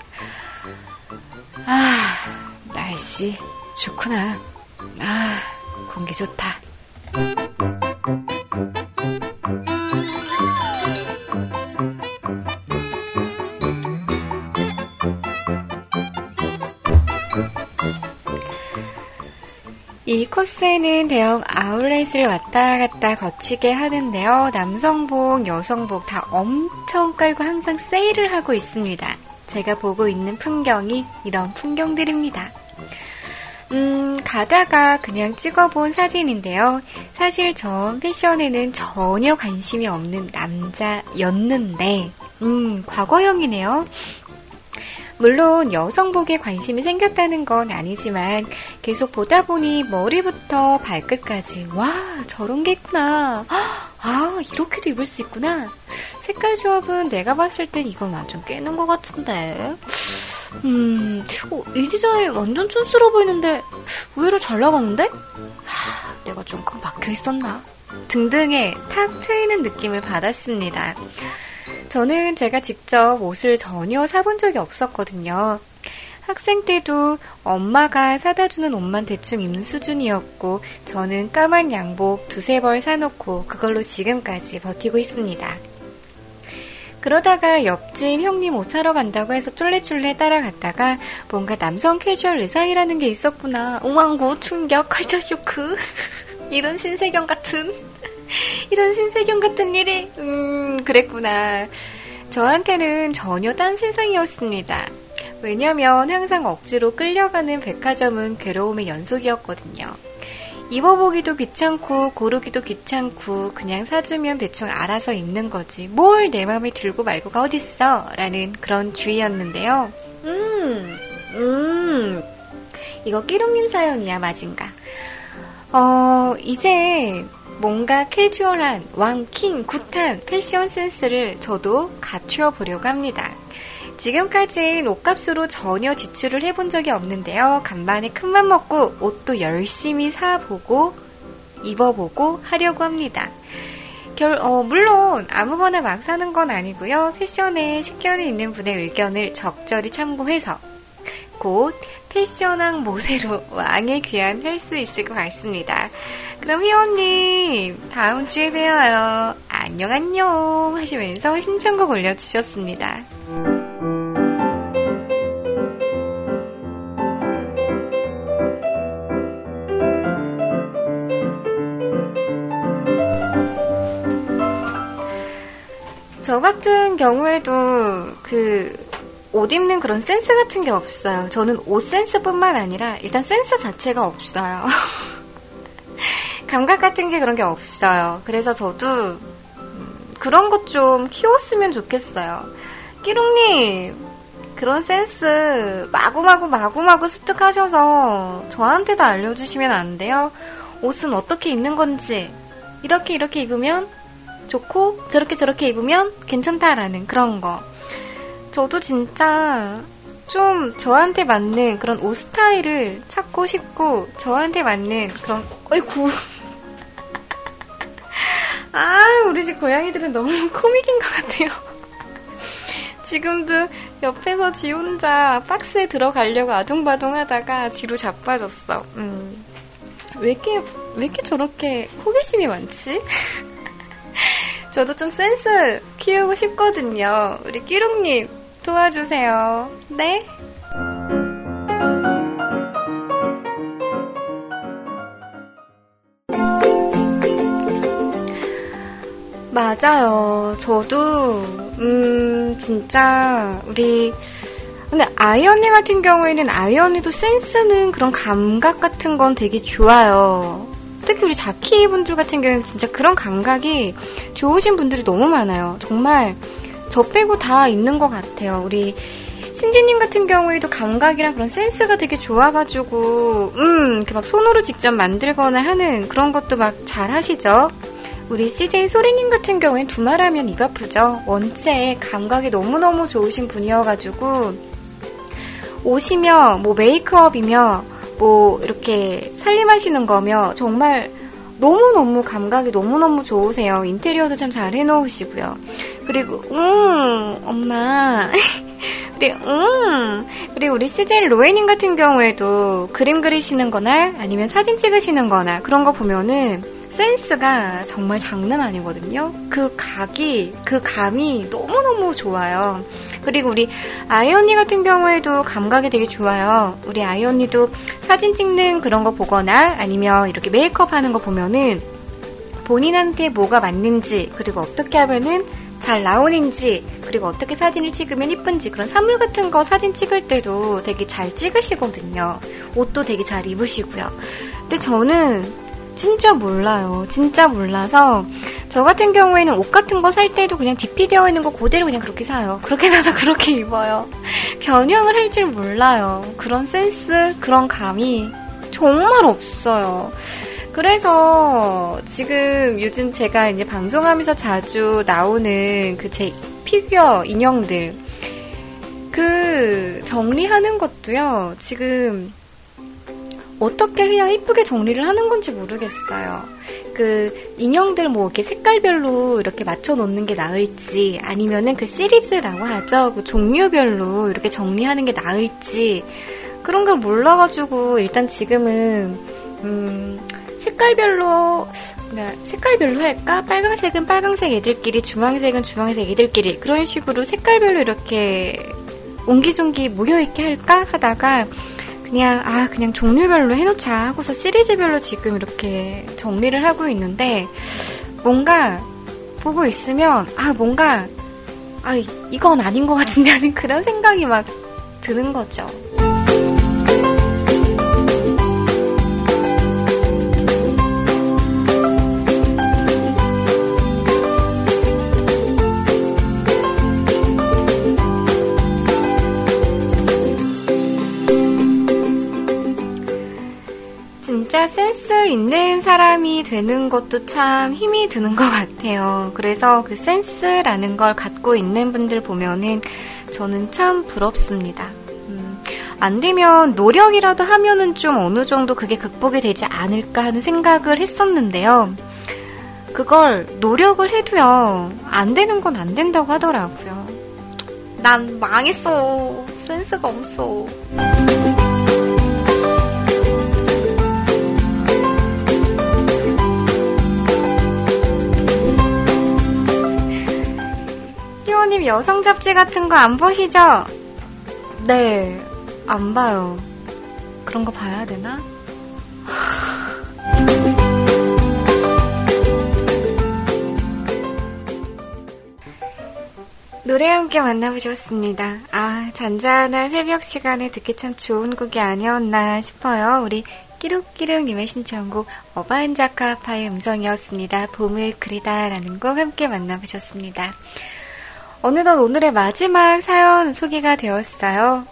아, 날씨 좋구나. 아, 공기 좋다. 이 코스에는 대형 아울렛을 왔다 갔다 거치게 하는데요. 남성복, 여성복 다 엄청 깔고 항상 세일을 하고 있습니다. 제가 보고 있는 풍경이 이런 풍경들입니다. 음, 가다가 그냥 찍어본 사진인데요. 사실 전 패션에는 전혀 관심이 없는 남자였는데, 음, 과거형이네요. 물론 여성복에 관심이 생겼다는 건 아니지만 계속 보다 보니 머리부터 발끝까지 와 저런 게 있구나 아 이렇게도 입을 수 있구나 색깔 조합은 내가 봤을 땐 이건 완전 깨는 것 같은데 음, 어, 이 디자인 완전 촌스러워 보이는데 의외로 잘 나가는데? 하, 내가 좀 박혀 있었나? 등등의 탁 트이는 느낌을 받았습니다. 저는 제가 직접 옷을 전혀 사본 적이 없었거든요. 학생 때도 엄마가 사다 주는 옷만 대충 입는 수준이었고, 저는 까만 양복 두세 벌 사놓고 그걸로 지금까지 버티고 있습니다. 그러다가 옆집 형님 옷 사러 간다고 해서 쫄래쫄래 따라갔다가 뭔가 남성 캐주얼 의상이라는 게 있었구나. 우왕고 충격 컬처 쇼크. (laughs) 이런 신세경 같은. 이런 신세경 같은 일이, 음, 그랬구나. 저한테는 전혀 딴 세상이었습니다. 왜냐면 항상 억지로 끌려가는 백화점은 괴로움의 연속이었거든요. 입어보기도 귀찮고 고르기도 귀찮고 그냥 사주면 대충 알아서 입는 거지 뭘 내 맘에 들고 말고가 어딨어 라는 그런 주의였는데요. 음, 음, 이거 끼롱님 사연이야 맞은가? 어, 이제 뭔가 캐주얼한 왕킹 굿한 패션 센스를 저도 갖추어 보려고 합니다. 지금까지 옷값으로 전혀 지출을 해본 적이 없는데요. 간만에 큰맘 먹고 옷도 열심히 사보고 입어보고 하려고 합니다. 결, 어, 물론 아무거나 막 사는 건 아니고요. 패션에 식견이 있는 분의 의견을 적절히 참고해서 곧 패션왕 모세로 왕의 귀환 할 수 있을 것 같습니다. 그럼 희원님 다음 주에 뵈어요. 안녕 안녕 하시면서 신청곡 올려주셨습니다. 저 같은 경우에도 그 옷 입는 그런 센스 같은 게 없어요. 저는 옷 센스뿐만 아니라 일단 센스 자체가 없어요. (laughs) 감각 같은 게 그런 게 없어요. 그래서 저도 음, 그런 것 좀 키웠으면 좋겠어요. 끼롱님, 그런 센스 마구마구 마구마구 습득하셔서 저한테도 알려주시면 안 돼요? 옷은 어떻게 입는 건지, 이렇게 이렇게 입으면 좋고, 저렇게 저렇게 입으면 괜찮다라는 그런 거. 저도 진짜 좀 저한테 맞는 그런 옷 스타일을 찾고 싶고, 저한테 맞는 그런, 어이구. 아, 우리 집 고양이들은 너무 (laughs) 코믹인 것 같아요. (laughs) 지금도 옆에서 지 혼자 박스에 들어가려고 아둥바둥 하다가 뒤로 자빠졌어. 음. 왜 이렇게, 왜 이렇게 저렇게 호기심이 많지? (laughs) 저도 좀 센스 키우고 싶거든요. 우리 끼롱님 도와주세요. 네? 맞아요. 저도, 음, 진짜, 우리, 근데 아이언니 같은 경우에는 아이언니도 센스는 그런 감각 같은 건 되게 좋아요. 특히 우리 자키 분들 같은 경우에는 진짜 그런 감각이 좋으신 분들이 너무 많아요. 정말 저 빼고 다 있는 것 같아요. 우리 신지님 같은 경우에도 감각이랑 그런 센스가 되게 좋아가지고, 음, 이렇게 막 손으로 직접 만들거나 하는 그런 것도 막 잘 하시죠? 우리 CJ 소리님 같은 경우엔 두말하면 입 아프죠? 원체 감각이 너무너무 좋으신 분이어가지고, 옷이며, 뭐 메이크업이며, 뭐 이렇게 살림하시는 거며, 정말 너무너무 감각이 너무너무 좋으세요. 인테리어도 참 잘 해놓으시고요. 그리고, 음, 엄마. (laughs) 그리고, 음. 그리고 우리 스젤 로에님 같은 경우에도 그림 그리시는 거나 아니면 사진 찍으시는 거나 그런 거 보면은 센스가 정말 장난 아니거든요. 그 각이, 그 감이 너무너무 좋아요. 그리고 우리 아이 언니 같은 경우에도 감각이 되게 좋아요. 우리 아이 언니도 사진 찍는 그런 거 보거나 아니면 이렇게 메이크업 하는 거 보면은 본인한테 뭐가 맞는지 그리고 어떻게 하면은 잘 나오는지 그리고 어떻게 사진을 찍으면 이쁜지 그런 사물 같은 거 사진 찍을 때도 되게 잘 찍으시거든요. 옷도 되게 잘 입으시고요. 근데 저는 진짜 몰라요. 진짜 몰라서 저 같은 경우에는 옷 같은 거 살 때도 그냥 DP 되어 있는 거 그대로 그냥 그렇게 사요. 그렇게 사서 (laughs) 그렇게 입어요. 변형을 할 줄 몰라요. 그런 센스, 그런 감이 정말 없어요. 그래서 지금 요즘 제가 이제 방송하면서 자주 나오는 그 제 피규어 인형들 그 정리하는 것도요. 지금 어떻게 해야 이쁘게 정리를 하는 건지 모르겠어요. 그 인형들 뭐 이렇게 색깔별로 이렇게 맞춰 놓는 게 나을지 아니면은 그 시리즈라고 하죠. 그 종류별로 이렇게 정리하는 게 나을지 그런 걸 몰라가지고 일단 지금은 음 색깔별로 네, 색깔별로 할까? 빨강색은 빨강색 애들끼리, 주황색은 주황색 애들끼리 그런 식으로 색깔별로 이렇게 옹기종기 모여 있게 할까 하다가 그냥 아 그냥 종류별로 해놓자 하고서 시리즈별로 지금 이렇게 정리를 하고 있는데 뭔가 보고 있으면 아 뭔가 아 이건 아닌 것 같은데 하는 그런 생각이 막 드는 거죠. 진짜 센스 있는 사람이 되는 것도 참 힘이 드는 것 같아요. 그래서 그 센스라는 걸 갖고 있는 분들 보면은 저는 참 부럽습니다. 음, 안 되면 노력이라도 하면은 좀 어느 정도 그게 극복이 되지 않을까 하는 생각을 했었는데요. 그걸 노력을 해도요, 안 되는 건 안 된다고 하더라고요. 난 망했어. 센스가 없어. 희원님 여성 잡지 같은 거 안 보시죠? 네, 안 봐요. 그런 거 봐야 되나? (laughs) 노래 함께 만나보셨습니다. 아, 잔잔한 새벽 시간에 듣기 참 좋은 곡이 아니었나 싶어요. 우리 끼룩끼룩님의 신청곡 어반자카파의 음성이었습니다. 봄을 그리다라는 곡 함께 만나보셨습니다. 어느덧 오늘의 마지막 사연 소개가 되었어요.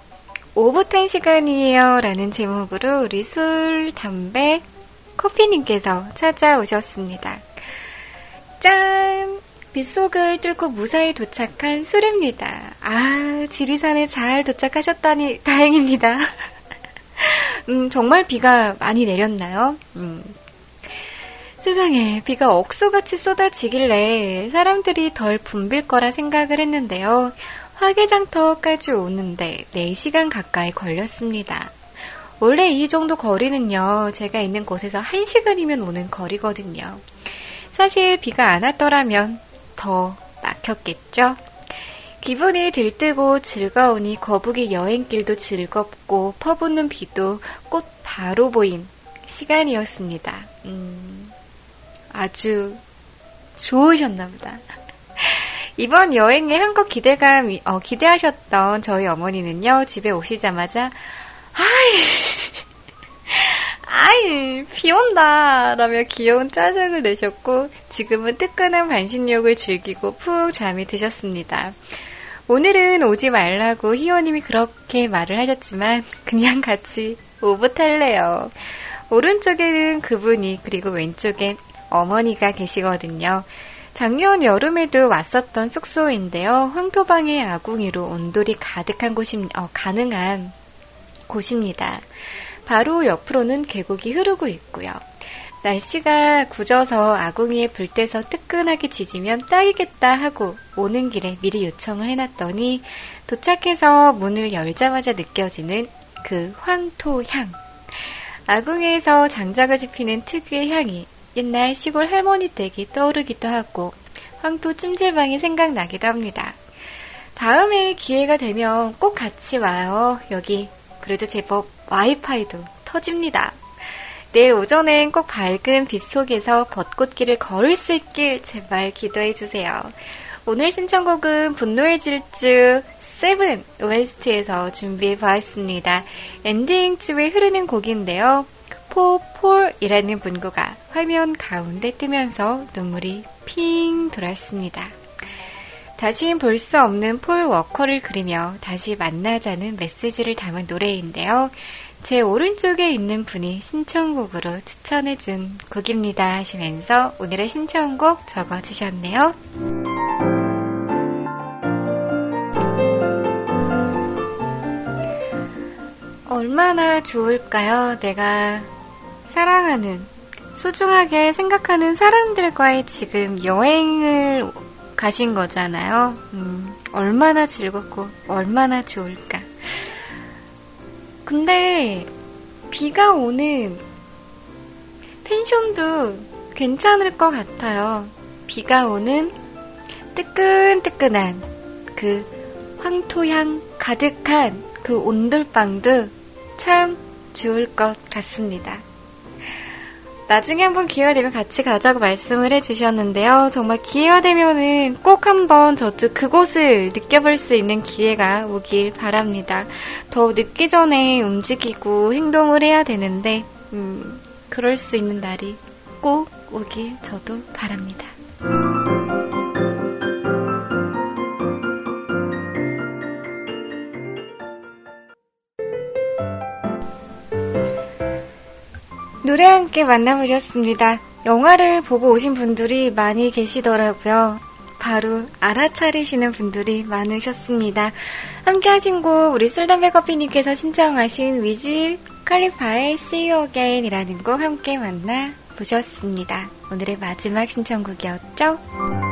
오붓한 시간이에요. 라는 제목으로 우리 술, 담배, 커피님께서 찾아오셨습니다. 짠! 빗속을 뚫고 무사히 도착한 술입니다. 아, 지리산에 잘 도착하셨다니 다행입니다. (laughs) 음, 정말 비가 많이 내렸나요? 음, 세상에 비가 억수같이 쏟아지길래 사람들이 덜 붐빌 거라 생각을 했는데요. 화개장터까지 오는데 4시간 가까이 걸렸습니다. 원래 이 정도 거리는요, 제가 있는 곳에서 1시간이면 오는 거리거든요. 사실 비가 안 왔더라면 더 막혔겠죠? 기분이 들뜨고 즐거우니 거북이 여행길도 즐겁고 퍼붓는 비도 꽃 바로 보인 시간이었습니다. 음, 아주 좋으셨나 보다. (laughs) 이번 여행에 한껏 기대감, 어, 기대하셨던 저희 어머니는요, 집에 오시자마자, 아이, (laughs) 아이, 비 온다! 라며 귀여운 짜증을 내셨고, 지금은 뜨끈한 반신욕을 즐기고 푹 잠이 드셨습니다. 오늘은 오지 말라고 희원님이 그렇게 말을 하셨지만 그냥 같이 오브 탈래요. 오른쪽에는 그분이 그리고 왼쪽엔 어머니가 계시거든요. 작년 여름에도 왔었던 숙소인데요. 황토방의 아궁이로 온돌이 가득한 곳이 어, 가능한 곳입니다. 바로 옆으로는 계곡이 흐르고 있고요. 날씨가 굳어서 아궁이에 불 떼서 뜨끈하게 지지면 딱이겠다 하고 오는 길에 미리 요청을 해놨더니 도착해서 문을 열자마자 느껴지는 그 황토향. 아궁이에서 장작을 지피는 특유의 향이 옛날 시골 할머니 댁이 떠오르기도 하고 황토 찜질방이 생각나기도 합니다. 다음에 기회가 되면 꼭 같이 와요. 여기 그래도 제법 와이파이도 터집니다. 내일 오전엔 꼭 밝은 빛 속에서 벚꽃길을 걸을 수 있길 제발 기도해 주세요. 오늘 신청곡은 분노의 질주 세븐 OST에서 준비해 보았습니다. 엔딩 쯤에 흐르는 곡인데요. For Paul이라는 문구가 화면 가운데 뜨면서 눈물이 핑 돌았습니다. 다시는 볼수 없는 폴 워커를 그리며 다시 만나자는 메시지를 담은 노래인데요. 제 오른쪽에 있는 분이 신청곡으로 추천해준 곡입니다 하시면서 오늘의 신청곡 적어주셨네요. 얼마나 좋을까요? 내가 사랑하는, 소중하게 생각하는 사람들과의 지금 여행을 가신 거잖아요. 음, 얼마나 즐겁고, 얼마나 좋을까. 근데, 비가 오는 펜션도 괜찮을 것 같아요. 비가 오는 뜨끈뜨끈한 그 황토향 가득한 그 온돌방도 참 좋을 것 같습니다. 나중에 한번 기회가 되면 같이 가자고 말씀을 해주셨는데요. 정말 기회가 되면은 꼭 한번 저도 그곳을 느껴볼 수 있는 기회가 오길 바랍니다. 더 늦기 전에 움직이고 행동을 해야 되는데, 음, 그럴 수 있는 날이 꼭 오길 저도 바랍니다. 노래 함께 만나보셨습니다. 영화를 보고 오신 분들이 많이 계시더라고요. 바로 알아차리시는 분들이 많으셨습니다. 함께 하신 곡 우리 술담배 커피님께서 신청하신 위즈 칼리파의 See You Again 이라는 곡 함께 만나보셨습니다. 오늘의 마지막 신청곡이었죠?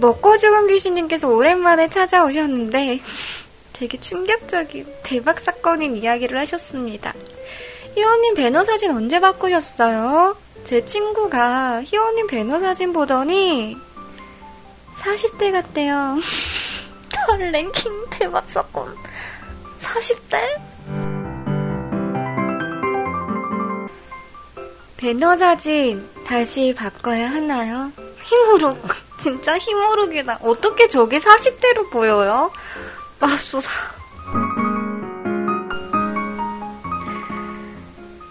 먹고 죽은 귀신님께서 오랜만에 찾아오셨는데 되게 충격적인 대박 사건인 이야기를 하셨습니다. 희원님 배너 사진 언제 바꾸셨어요? 제 친구가 희원님 배너 사진 보더니 40대 같대요. (laughs) 털 랭킹 대박 사건. 40대? 배너 사진 다시 바꿔야 하나요? 힘으로 진짜 힘모르기다. 어떻게 저게 40대로 보여요? 맙소사.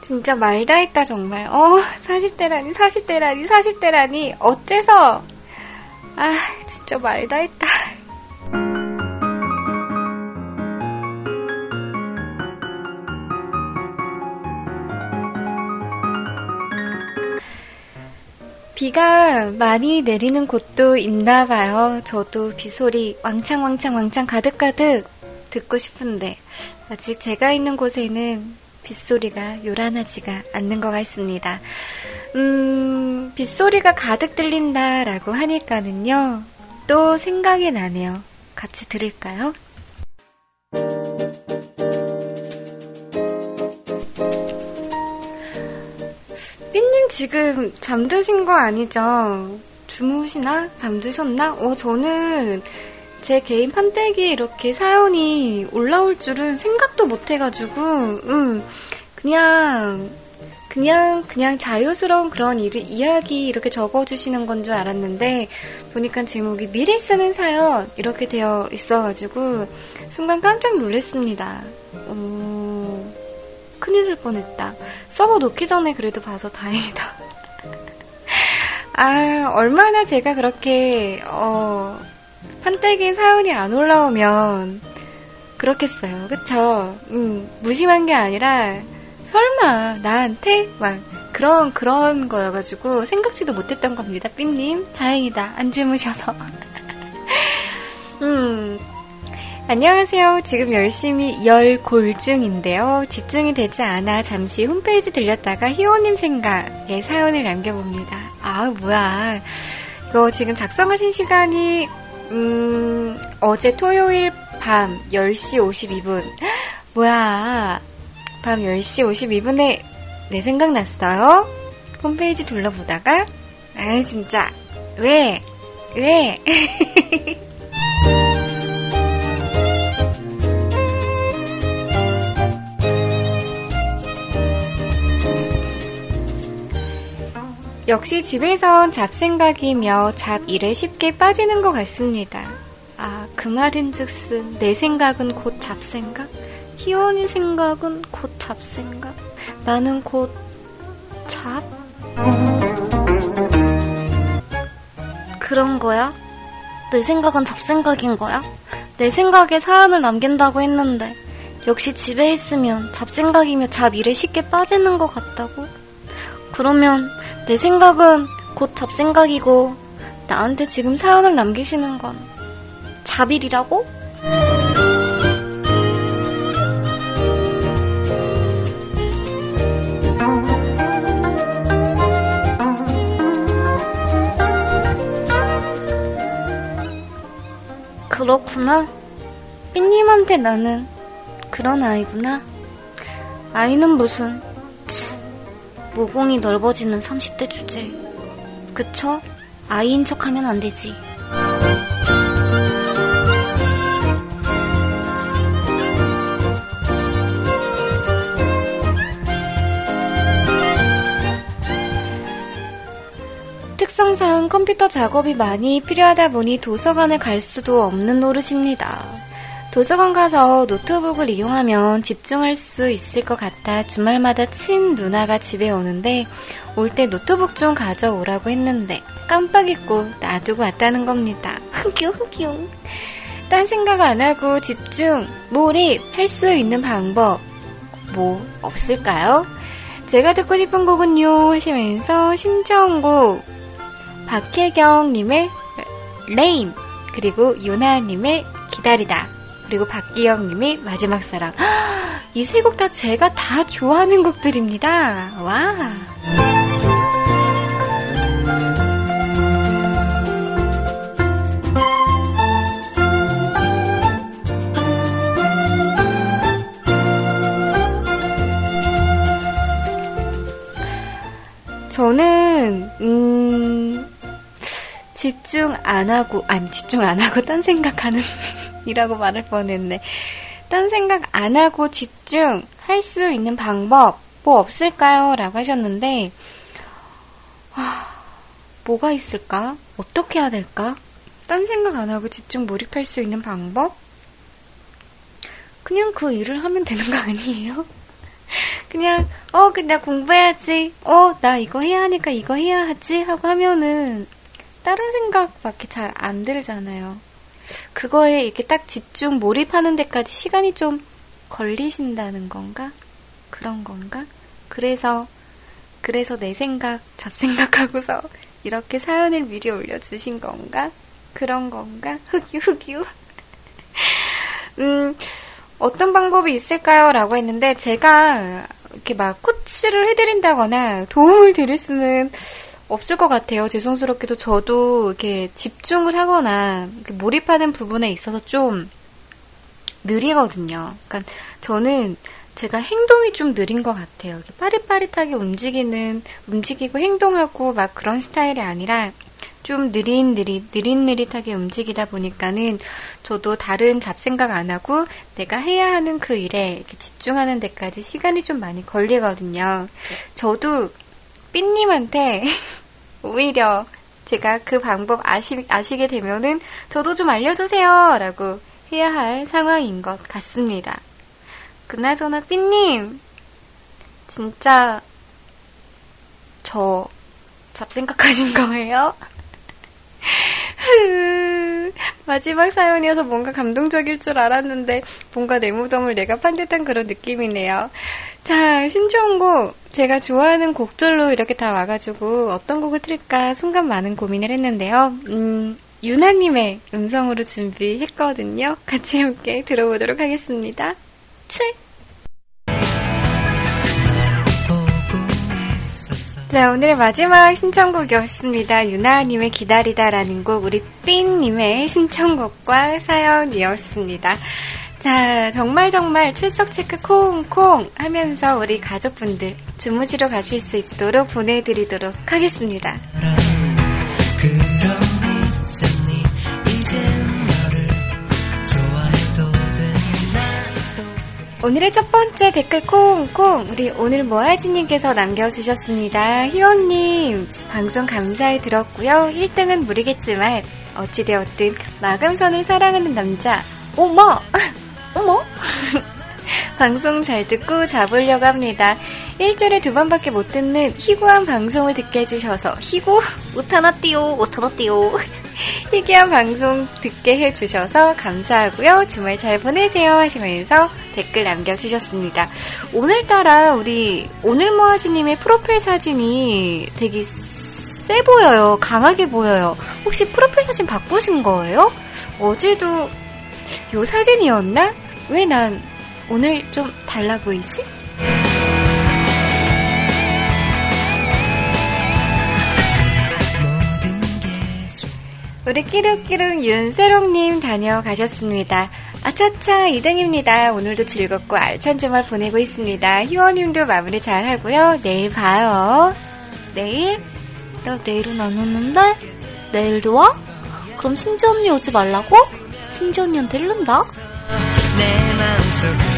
진짜 말다 했다, 정말. 어, 40대라니, 40대라니, 40대라니. 어째서? 아, 진짜 말다 했다. 비가 많이 내리는 곳도 있나 봐요. 저도 빗소리 왕창 왕창 왕창 가득가득 듣고 싶은데 아직 제가 있는 곳에는 빗소리가 요란하지가 않는 것 같습니다. 음, 빗소리가 가득 들린다라고 하니까는요. 또 생각이 나네요. 같이 들을까요? 지금 잠드신 거 아니죠? 주무시나? 잠드셨나? 어, 저는 제 개인 판때기에 이렇게 사연이 올라올 줄은 생각도 못 해가지고, 음, 그냥, 그냥, 그냥 자유스러운 그런 일, 이야기 이렇게 적어주시는 건 줄 알았는데, 보니까 제목이 미리 쓰는 사연, 이렇게 되어 있어가지고, 순간 깜짝 놀랐습니다. 오, 큰일 날 뻔했다. 서버 놓기 전에 그래도 봐서 다행이다. (laughs) 아, 얼마나 제가 그렇게, 어, 판때기 사연이 안 올라오면, 그렇겠어요. 그쵸? 음, 무심한 게 아니라, 설마, 나한테? 막, 그런, 그런 거여가지고, 생각지도 못했던 겁니다, 삐님. 다행이다. 안 주무셔서. (laughs) 음, 안녕하세요. 지금 열심히 열 골 중인데요. 집중이 되지 않아 잠시 홈페이지 들렸다가 희호님 생각에 사연을 남겨봅니다. 아, 뭐야. 이거 지금 작성하신 시간이, 음, 어제 토요일 밤 10시 52분. (gasps) 뭐야. 밤 10시 52분에 내 생각 났어요. 홈페이지 둘러보다가, 아 진짜. 왜? 왜? (laughs) 역시 집에선 잡생각이며 잡일에 쉽게 빠지는 것 같습니다. 아, 그 말인 즉슨 내 생각은 곧 잡생각? 희원이 생각은 곧 잡생각? 나는 곧 잡? 그런 거야? 내 생각은 잡생각인 거야? 내 생각에 사연을 남긴다고 했는데 역시 집에 있으면 잡생각이며 잡일에 쉽게 빠지는 것 같다고? 그러면 내 생각은 곧 잡생각이고 나한테 지금 사연을 남기시는 건 잡일이라고? 그렇구나. 삐님한테 나는 그런 아이구나. 아이는 무슨 모공이 넓어지는 30대 주제. 그쵸? 아이인 척 하면 안 되지. 특성상 컴퓨터 작업이 많이 필요하다 보니 도서관에 갈 수도 없는 노릇입니다. 도서관 가서 노트북을 이용하면 집중할 수 있을 것 같아 주말마다 친 누나가 집에 오는데 올 때 노트북 좀 가져오라고 했는데 깜빡 잊고 놔두고 왔다는 겁니다. (laughs) 흑유. 딴 생각 안 하고 집중, 몰입할 수 있는 방법 뭐 없을까요? 제가 듣고 싶은 곡은요 하시면서 신청곡 박혜경님의 Rain 그리고 윤하님의 기다리다 그리고 박기영님의 마지막 사랑. 이 세 곡 다 제가 다 좋아하는 곡들입니다. 와. 저는 음 집중 안 하고 안 집중 안 하고 딴 생각하는 이라고 말할 뻔했네. 딴 생각 안 하고 집중할 수 있는 방법 뭐 없을까요? 라고 하셨는데 와, 뭐가 있을까? 어떻게 해야 될까? 딴 생각 안 하고 집중 몰입할 수 있는 방법? 그냥 그 일을 하면 되는 거 아니에요? (laughs) 그냥 어, 그냥 공부해야지. 어, 나 이거 해야 하니까 이거 해야 하지 하고 하면은 다른 생각 밖에 잘 안 들잖아요. 그거에 이렇게 딱 집중 몰입하는 데까지 시간이 좀 걸리신다는 건가? 그런 건가? 그래서, 그래서 내 생각, 잡생각하고서 이렇게 사연을 미리 올려주신 건가? 그런 건가? 흑유, 흑유. (laughs) 음, 어떤 방법이 있을까요? 라고 했는데, 제가 이렇게 막 코치를 해드린다거나 도움을 드릴 수는 없을 것 같아요. 죄송스럽게도 저도 이렇게 집중을 하거나 몰입하는 부분에 있어서 좀 느리거든요. 그러니까 저는 제가 행동이 좀 느린 것 같아요. 빠릿빠릿하게 움직이는, 움직이고 행동하고 막 그런 스타일이 아니라 좀 느릿느릿, 느릿느릿하게 움직이다 보니까는 저도 다른 잡생각 안 하고 내가 해야 하는 그 일에 집중하는 데까지 시간이 좀 많이 걸리거든요. 저도 삐님한테 (laughs) 오히려 제가 그 방법 아시, 아시게 되면은 저도 좀 알려주세요. 라고 해야 할 상황인 것 같습니다. 그나저나 삐님, 진짜 저 잡생각하신 거예요? (laughs) 마지막 사연이어서 뭔가 감동적일 줄 알았는데 뭔가 내 무덤을 내가 판 듯한 그런 느낌이네요. 자, 신청곡 제가 좋아하는 곡들로 이렇게 다 와가지고 어떤 곡을 틀까 순간 많은 고민을 했는데요. 음, 유나님의 음성으로 준비했거든요. 같이 함께 들어보도록 하겠습니다. 치! 자, 오늘의 마지막 신청곡이었습니다. 유나님의 기다리다라는 곡, 우리 삔님의 신청곡과 사연이었습니다. 자, 정말 정말 출석 체크 콩콩 하면서 우리 가족분들 주무시러 가실 수 있도록 보내드리도록 하겠습니다. 오늘의 첫 번째 댓글 콩콩 우리 오늘 뭐하지님께서 남겨주셨습니다. 희원님 방송 감사히 들었고요. 1등은 모르겠지만 어찌되었든 마감선을 사랑하는 남자 어머 어머 (laughs) (laughs) 방송 잘 듣고 잡으려고 합니다. 일주일에 두 번밖에 못 듣는 희구한 방송을 듣게 해주셔서 희구 못하나띠요 못하나띠요 희귀한 방송 듣게 해주셔서 감사하고요. 주말 잘 보내세요 하시면서 댓글 남겨주셨습니다. 오늘따라 우리 오늘 모아지님의 프로필 사진이 되게 세 보여요. 강하게 보여요. 혹시 프로필 사진 바꾸신 거예요? 어제도 요 사진이었나? 왜 난 오늘 좀 달라 보이지? 우리 끼룩끼룩 윤세롱님 다녀가셨습니다. 아차차 2등입니다. 오늘도 즐겁고 알찬 주말 보내고 있습니다. 희원님도 마무리 잘 하고요. 내일 봐요. 내일? 나 내일은 안 오는데? 내일도 와? 그럼 신지 언니 오지 말라고? 신지 언니한테 일른다? 내 마음속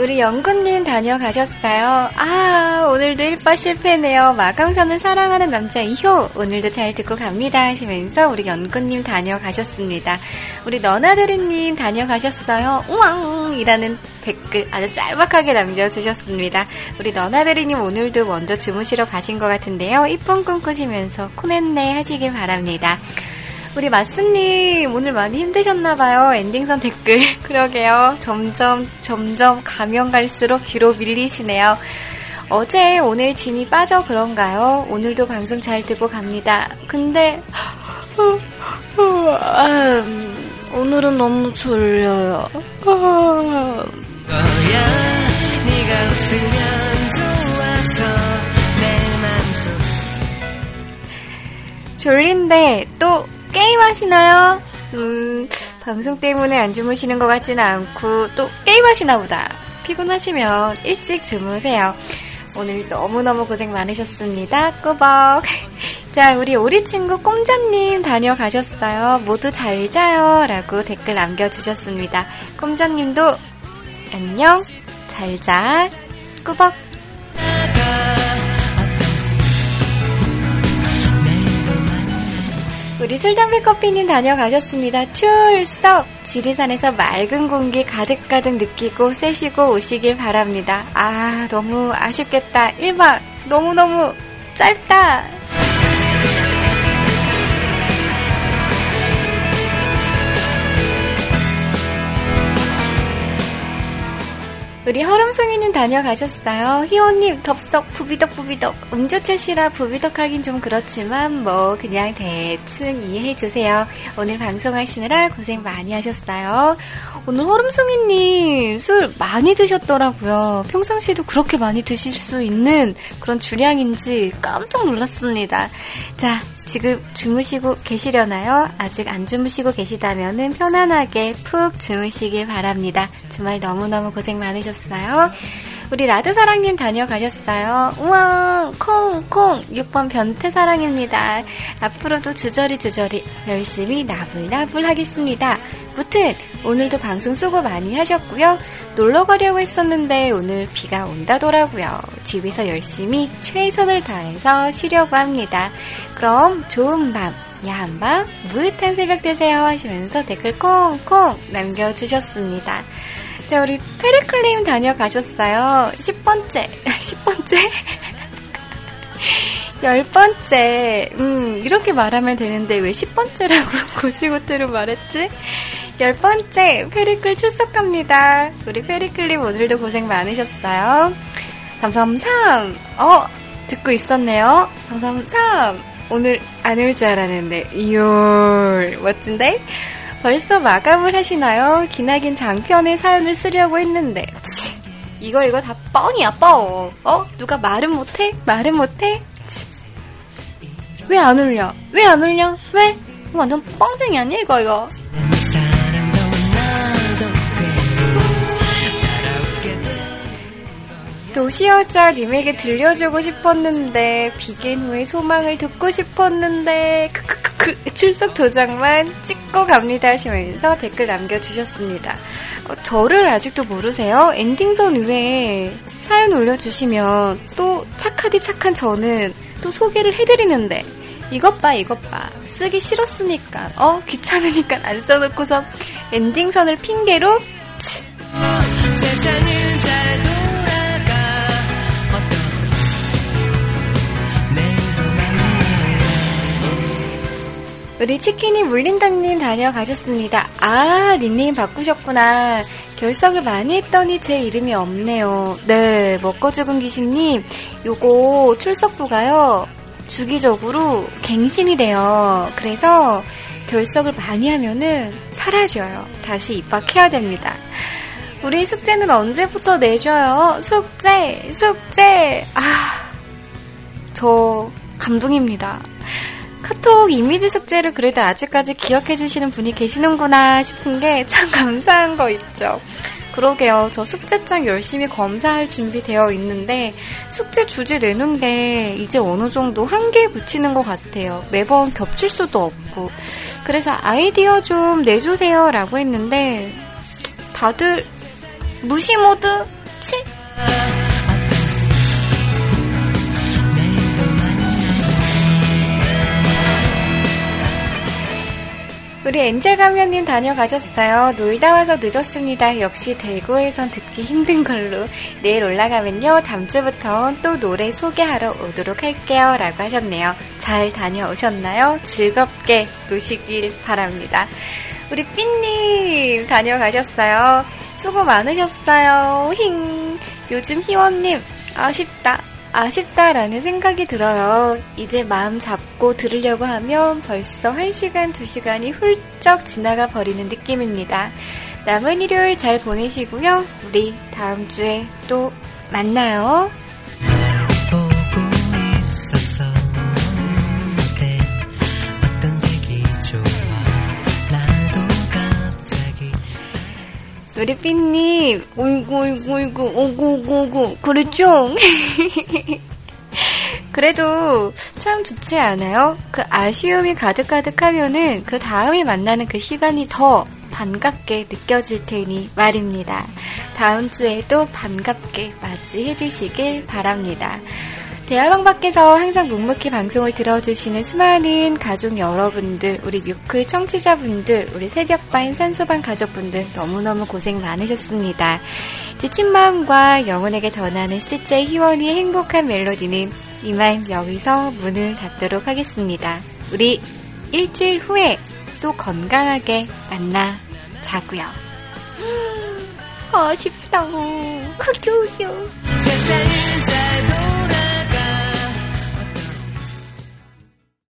우리 영근님 다녀가셨어요. 아, 오늘도 1바 실패네요. 마감선을 사랑하는 남자 2호. 오늘도 잘 듣고 갑니다. 하시면서 우리 연근님 다녀가셨습니다. 우리 너나들이님 다녀가셨어요. 우왕! 이라는 댓글 아주 짤막하게 남겨주셨습니다. 우리 너나들이님 오늘도 먼저 주무시러 가신 것 같은데요. 이쁜 꿈 꾸시면서 코넷네 하시길 바랍니다. 우리 마스님 오늘 많이 힘드셨나봐요. 엔딩선 댓글. (laughs) 그러게요. 점점 점점 가면 갈수록 뒤로 밀리시네요. 어제 오늘 짐이 빠져 그런가요? 오늘도 방송 잘 듣고 갑니다. 근데 음, 오늘은 너무 졸려요. 졸린데 또 게임하시나요? 음, 방송 때문에 안 주무시는 것 같지는 않고 또 게임하시나 보다. 피곤하시면 일찍 주무세요. 오늘 너무너무 고생 많으셨습니다. 꾸벅. (laughs) 자, 우리 오리 친구 꼼자님 다녀가셨어요. 모두 잘 자요. 라고 댓글 남겨주셨습니다. 꼼자님도 안녕. 잘 자. 꾸벅. 우리 술담배 커피님 다녀가셨습니다. 출석! 지리산에서 맑은 공기 가득가득 느끼고 쐬시고 오시길 바랍니다. 아, 너무 아쉽겠다. 1박 너무너무 짧다. 우리 허름송이님 다녀가셨어요. 희호님 덥석 부비덕 부비덕 음조채시라 부비덕 하긴 좀 그렇지만 뭐 그냥 대충 이해해주세요. 오늘 방송하시느라 고생 많이 하셨어요. 오늘 허름송이님 술 많이 드셨더라고요. 평상시에도 그렇게 많이 드실 수 있는 그런 주량인지 깜짝 놀랐습니다. 자, 지금 주무시고 계시려나요? 아직 안 주무시고 계시다면 편안하게 푹 주무시길 바랍니다. 주말 너무너무 고생 많으셨어요. 다녀가셨어요. 우리 라드사랑님 다녀가셨어요. 우와, 콩, 콩. 6번 변태사랑입니다. 앞으로도 주저리 주저리 열심히 나불나불 하겠습니다. 무튼, 오늘도 방송 수고 많이 하셨고요. 놀러 가려고 했었는데 오늘 비가 온다더라고요. 집에서 열심히 최선을 다해서 쉬려고 합니다. 그럼 좋은 밤, 야한 밤 무릇한 새벽 되세요 하시면서 댓글 콩콩 남겨주셨습니다. 자, 우리 페리클림 다녀가셨어요. 10번째, 10번째? 10번째, 음, 이렇게 말하면 되는데 왜 10번째라고 (laughs) 고지고대로 말했지? 10번째, 페리클 출석합니다. 우리 페리클님 오늘도 고생 많으셨어요. 333, 어, 듣고 있었네요. 333, 오늘 안 올 줄 알았는데, 이열, 멋진데? 벌써 마감을 하시나요? 기나긴 장편의 사연을 쓰려고 했는데, 치, 이거 이거 다 뻥이야, 뻥. 어? 누가 말은 못해? 말은 못해? 왜안 울려? 왜안 울려? 왜? 완전 뻥쟁이 아니야, 이거, 이거? 도시여자 님에게 들려주고 싶었는데 비긴 후에 소망을 듣고 싶었는데 크크크크 출석 도장만 찍고 갑니다 하시면서 댓글 남겨주셨습니다. 어, 저를 아직도 모르세요? 엔딩선 위에 사연 올려주시면 또 착하디 착한 저는 또 소개를 해드리는데 이것 봐 이것 봐 쓰기 싫었으니까 어 귀찮으니까 안 써놓고서 엔딩선을 핑계로 치. 우리 치킨이 물린다님 다녀가셨습니다. 아, 닉네임 바꾸셨구나. 결석을 많이 했더니 제 이름이 없네요. 네, 먹고 죽은 귀신님, 요거 출석부가요, 주기적으로 갱신이 돼요. 그래서 결석을 많이 하면은 사라져요. 다시 입학해야 됩니다. 우리 숙제는 언제부터 내줘요? 숙제, 숙제. 아, 저 감동입니다. 카톡 이미지 숙제를 그래도 아직까지 기억해 주시는 분이 계시는구나 싶은 게 참 (laughs) 감사한 거 있죠. 그러게요. 저 숙제장 열심히 검사할 준비 되어 있는데 숙제 주제 내는 게 이제 어느 정도 한계에 붙이는 것 같아요. 매번 겹칠 수도 없고. 그래서 아이디어 좀 내주세요 라고 했는데 다들 무시 모드 우리 엔젤 가면님 다녀가셨어요. 놀다 와서 늦었습니다. 역시 대구에선 듣기 힘든 걸로. 내일 올라가면요. 다음 주부터 또 노래 소개하러 오도록 할게요. 라고 하셨네요. 잘 다녀오셨나요? 즐겁게 노시길 바랍니다. 우리 삐님 다녀가셨어요. 수고 많으셨어요. 힝. 요즘 희원님 아쉽다. 아쉽다라는 생각이 들어요. 이제 마음 잡고 들으려고 하면 벌써 1시간, 2시간이 훌쩍 지나가 버리는 느낌입니다. 남은 일요일 잘 보내시고요. 우리 다음 주에 또 만나요. 우리 삐님, 오이구, 오이구, 오이구, 오구, 오구, 오구, 그랬죠? (laughs) 그래도 참 좋지 않아요? 그 아쉬움이 가득가득하면은 그 다음에 만나는 그 시간이 더 반갑게 느껴질 테니 말입니다. 다음 주에 도 반갑게 맞이해 주시길 바랍니다. 대화방 밖에서 항상 묵묵히 방송을 들어주시는 수많은 가족 여러분들, 우리 뮤클 청취자분들, 우리 새벽반 산소반 가족분들 너무너무 고생 많으셨습니다. 지친 마음과 영혼에게 전하는 스제 희원이의 행복한 멜로디는 이만 여기서 문을 닫도록 하겠습니다. 우리 일주일 후에 또 건강하게 만나 자고요. 아쉽다. 흑요요. 세상을 잘